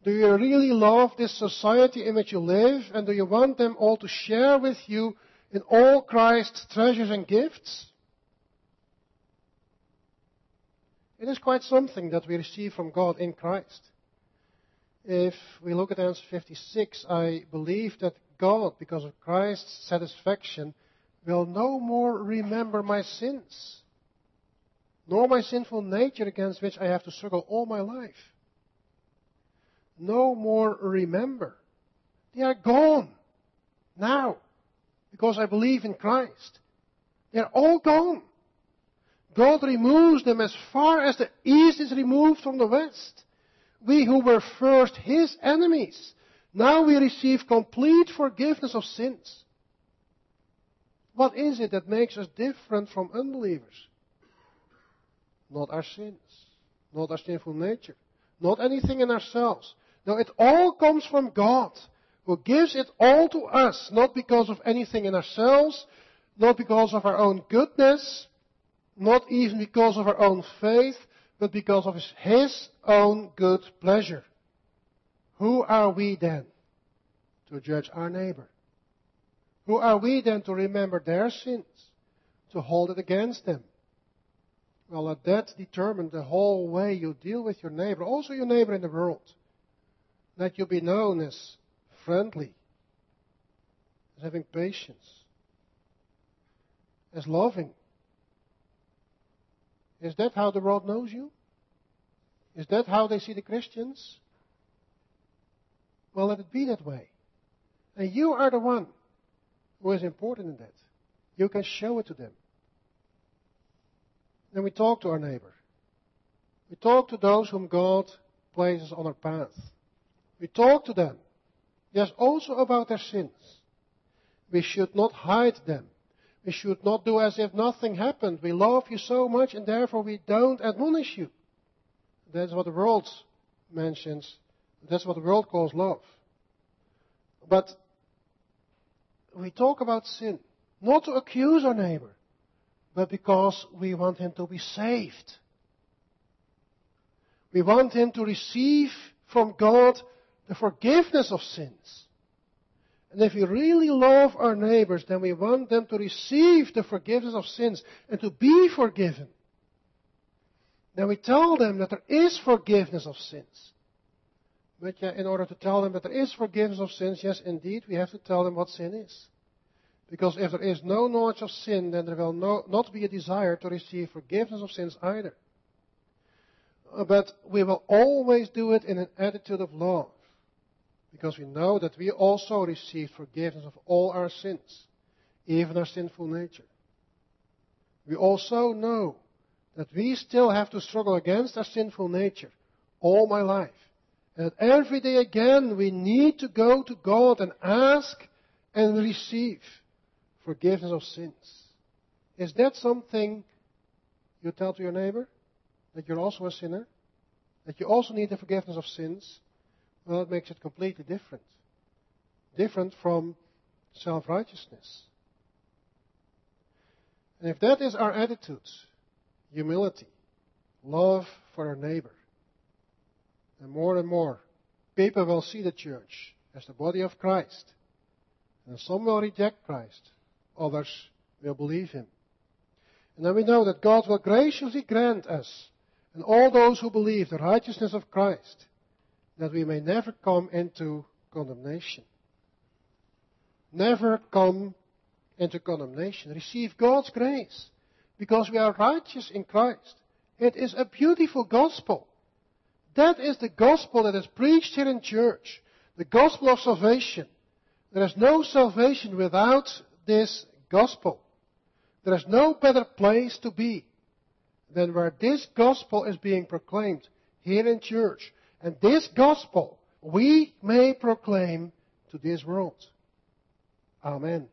Do you really love this society in which you live? And do you want them all to share with you in all Christ's treasures and gifts? It is quite something that we receive from God in Christ. If we look at answer 56, I believe that God, because of Christ's satisfaction, will no more remember my sins, nor my sinful nature against which I have to struggle all my life no more remember. They are gone now because I believe in Christ. They're all gone. God removes them as far as the east is removed from the west. We who were first his enemies, now we receive complete forgiveness of sins. What is it that makes us different from unbelievers? Not our sins, not our sinful nature, not anything in ourselves. No, it all comes from God, who gives it all to us, not because of anything in ourselves, not because of our own goodness, not even because of our own faith, but because of His own good pleasure. Who are we then to judge our neighbor? Who are we then to remember their sins? To hold it against them? Well, let that determine the whole way you deal with your neighbor, also your neighbor in the world. That you be known as friendly, as having patience, as loving. Is that how the world knows you? Is that how they see the Christians? Well, let it be that way. And you are the one who is important in that. You can show it to them. Then we talk to our neighbor. We talk to those whom God places on our path. We talk to them. Yes, also about their sins. We should not hide them. We should not do as if nothing happened. We love you so much and therefore we don't admonish you. That's what the world mentions. That's what the world calls love. But we talk about sin, not to accuse our neighbor, but because we want him to be saved. We want him to receive from God the forgiveness of sins. And if we really love our neighbors, then we want them to receive the forgiveness of sins and to be forgiven. Then we tell them that there is forgiveness of sins. But yeah, in order to tell them that there is forgiveness of sins, yes, indeed, we have to tell them what sin is. Because if there is no knowledge of sin, then there will no, not be a desire to receive forgiveness of sins either. But we will always do it in an attitude of love. Because we know that we also receive forgiveness of all our sins, even our sinful nature. We also know that we still have to struggle against our sinful nature all my life. And every day again we need to go to God and ask and receive forgiveness of sins. Is that something you tell to your neighbor? That you're also a sinner? That you also need the forgiveness of sins? Well, it makes it completely different. Different from self righteousness. And if that is our attitude, humility, love for our neighbor, then more and more people will see the church as the body of Christ. And some will reject Christ, others will believe him. And then we know that God will graciously grant us and all those who believe the righteousness of Christ, that we may never come into condemnation. Never come into condemnation. Receive God's grace because we are righteous in Christ. It is a beautiful gospel. That is the gospel that is preached here in church. The gospel of salvation. There is no salvation without this gospel. There is no better place to be than where this gospel is being proclaimed here in church. And this gospel we may proclaim to this world. Amen.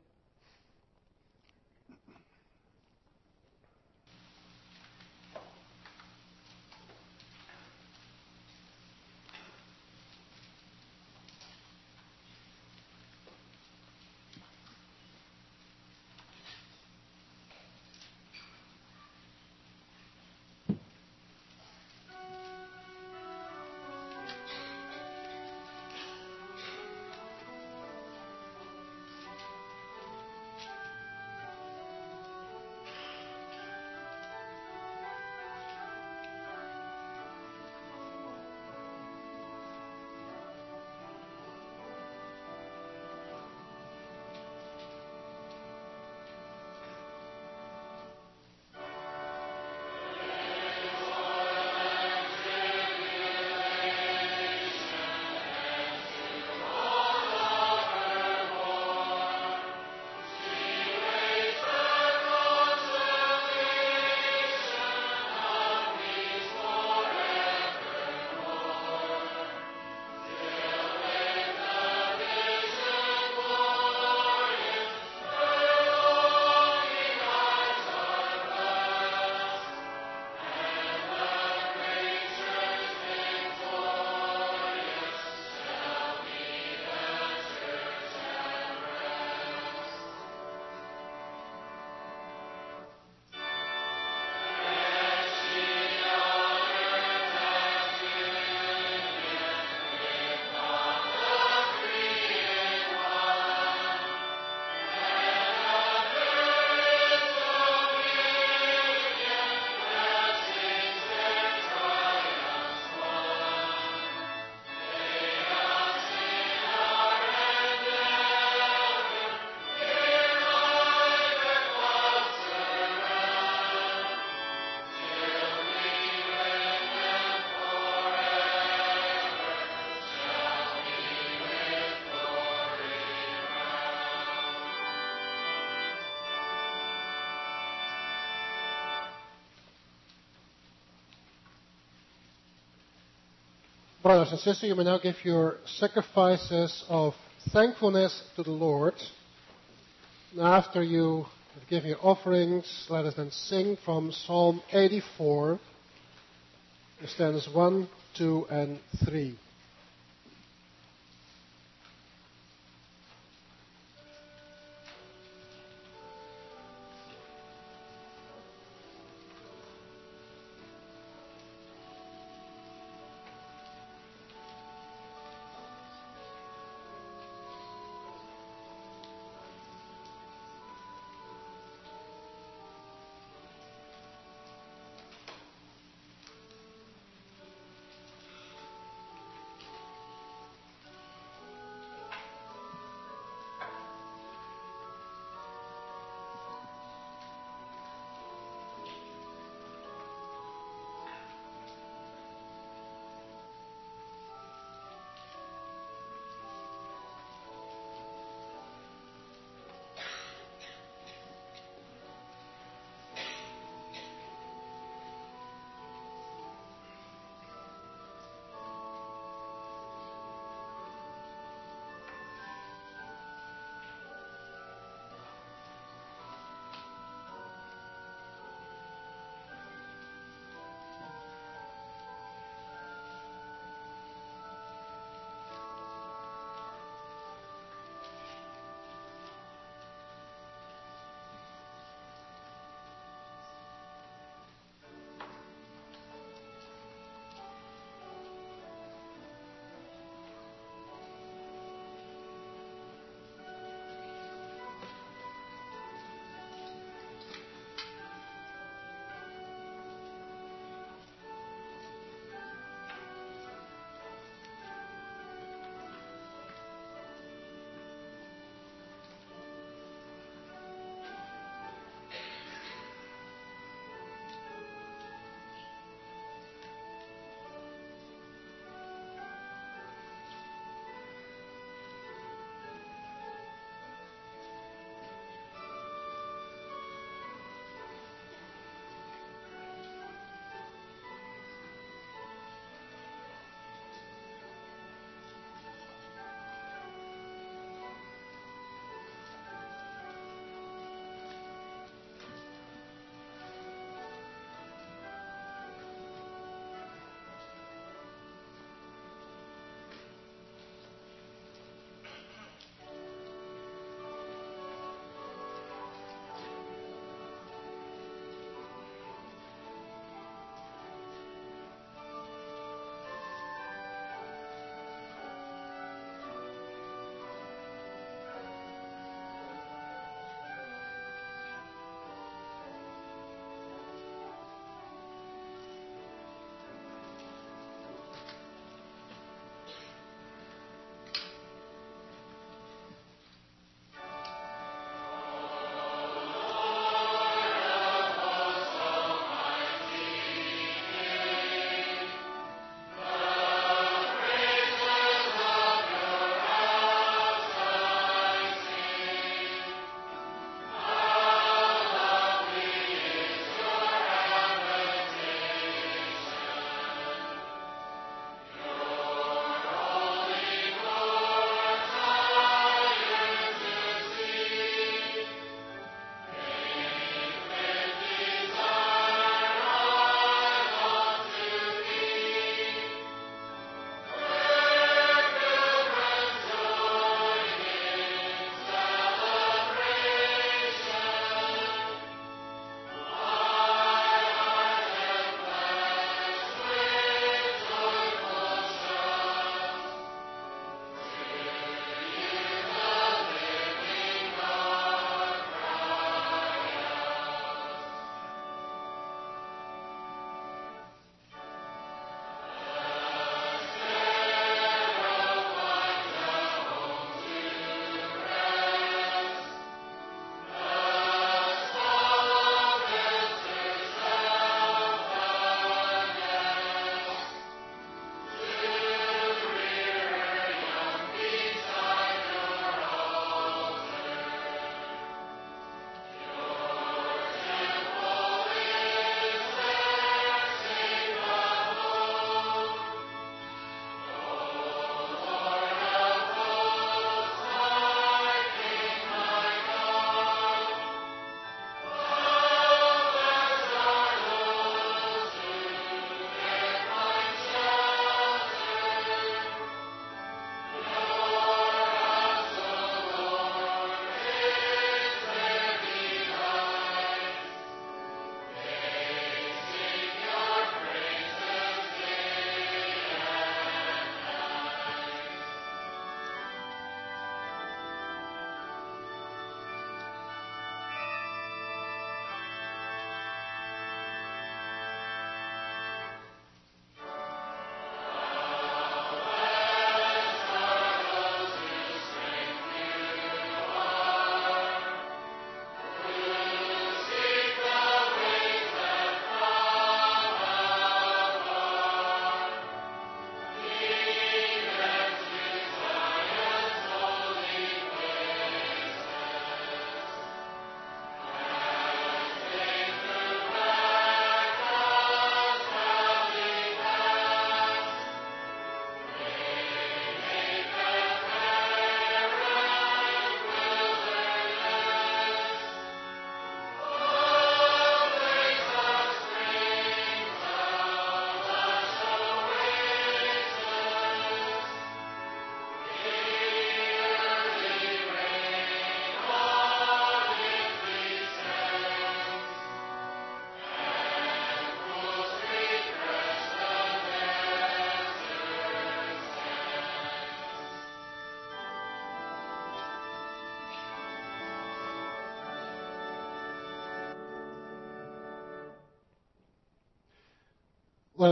Brothers and sisters, you may now give your sacrifices of thankfulness to the Lord. And after you have given your offerings, let us then sing from Psalm 84, stanzas 1, 2, and 3.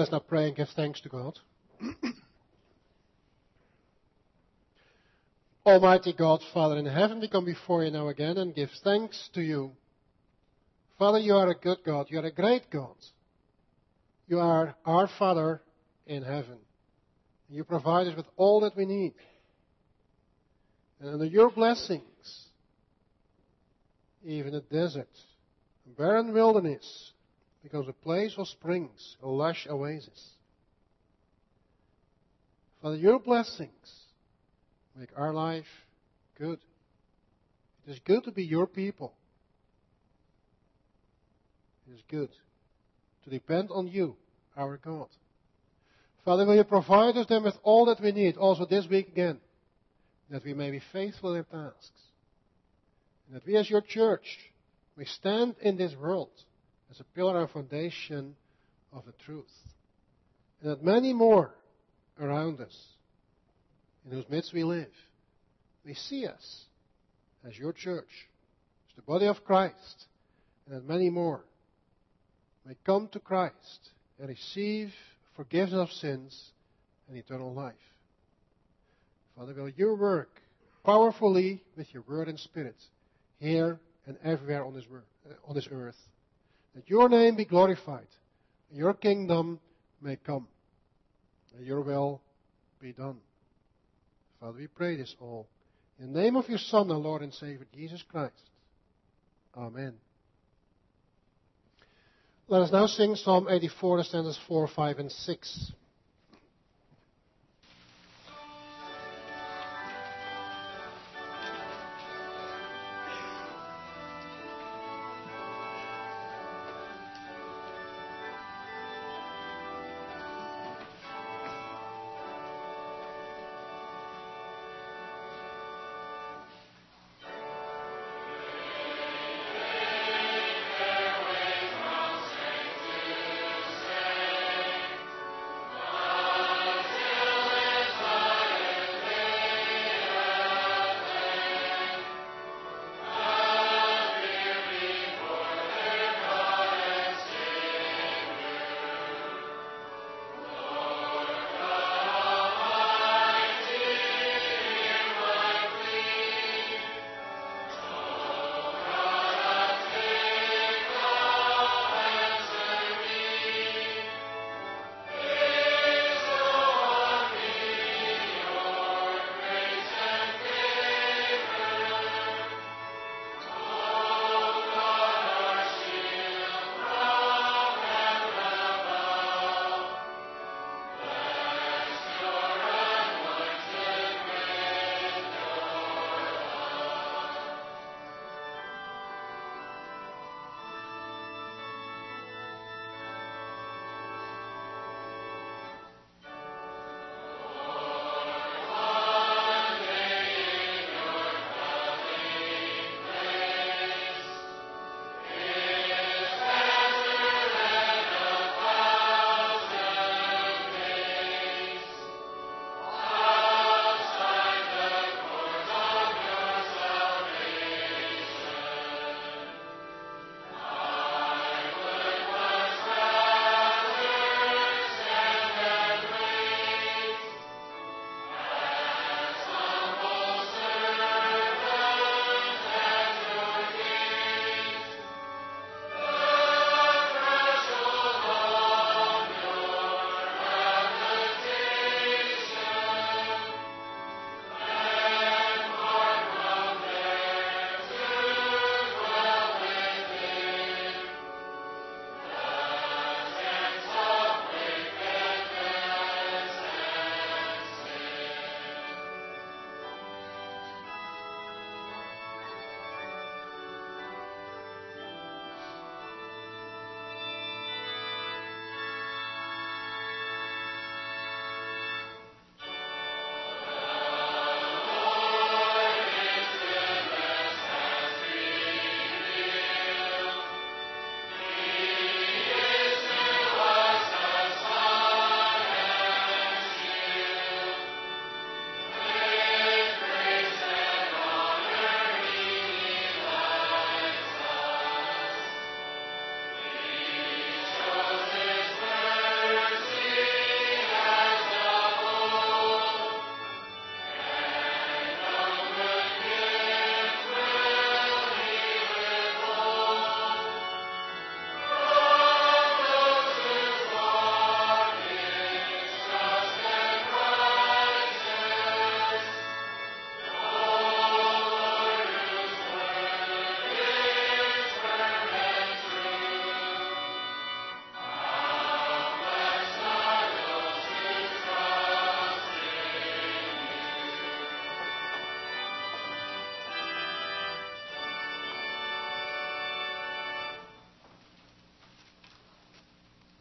Let us now pray and give thanks to God. Almighty God, Father in heaven, we come before you now again and give thanks to you. Father, you are a good God. You are a great God. You are our Father in heaven. You provide us with all that we need. And under your blessings, even the desert, a barren wilderness, becomes a place of springs, a lush oasis. Father, your blessings make our life good. It is good to be your people. It is good to depend on you, our God. Father, will you provide us then with all that we need, also this week again, that we may be faithful in tasks. And that we as your church may stand in this world as a pillar and foundation of the truth. And that many more around us, in whose midst we live, may see us as your church, as the body of Christ, and that many more may come to Christ and receive forgiveness of sins and eternal life. Father, will you work powerfully with your word and spirit here and everywhere on this, on this earth that your name be glorified, and your kingdom may come, and your will be done. Father, we pray this all in the name of your Son, our Lord and Savior, Jesus Christ. Amen. Let us now sing Psalm 84, stanzas 4, 5, and 6.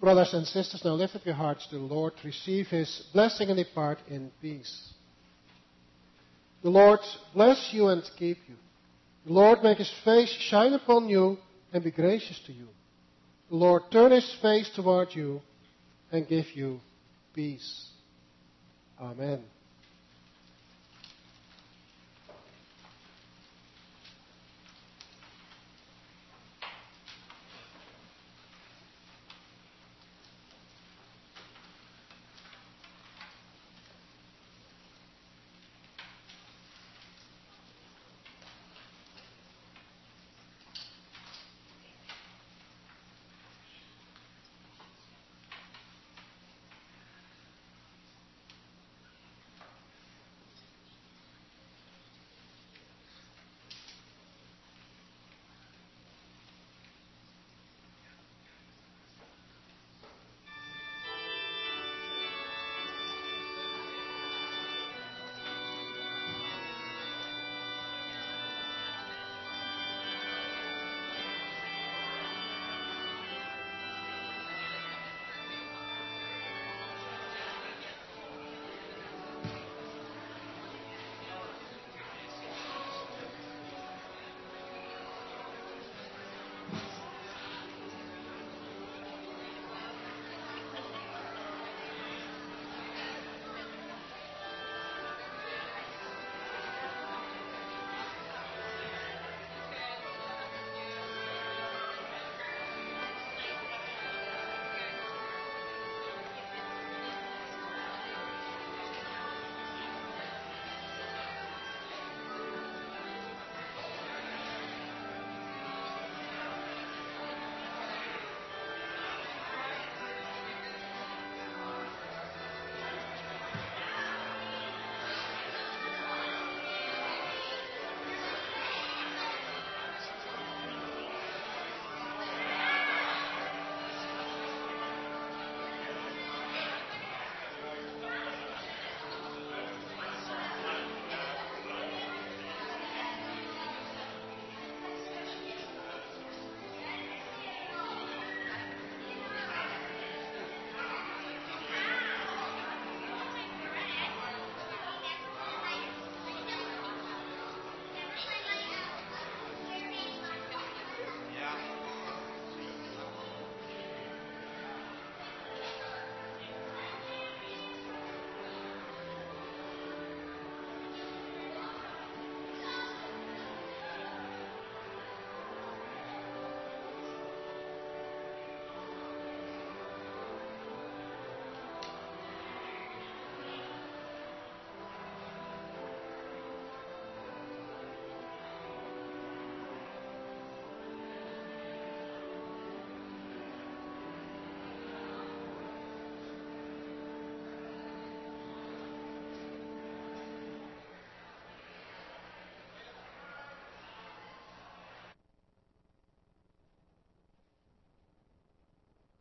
Brothers and sisters, now lift up your hearts to the Lord, receive His blessing and depart in peace. The Lord bless you and keep you. The Lord make His face shine upon you and be gracious to you. The Lord turn His face toward you and give you peace. Amen.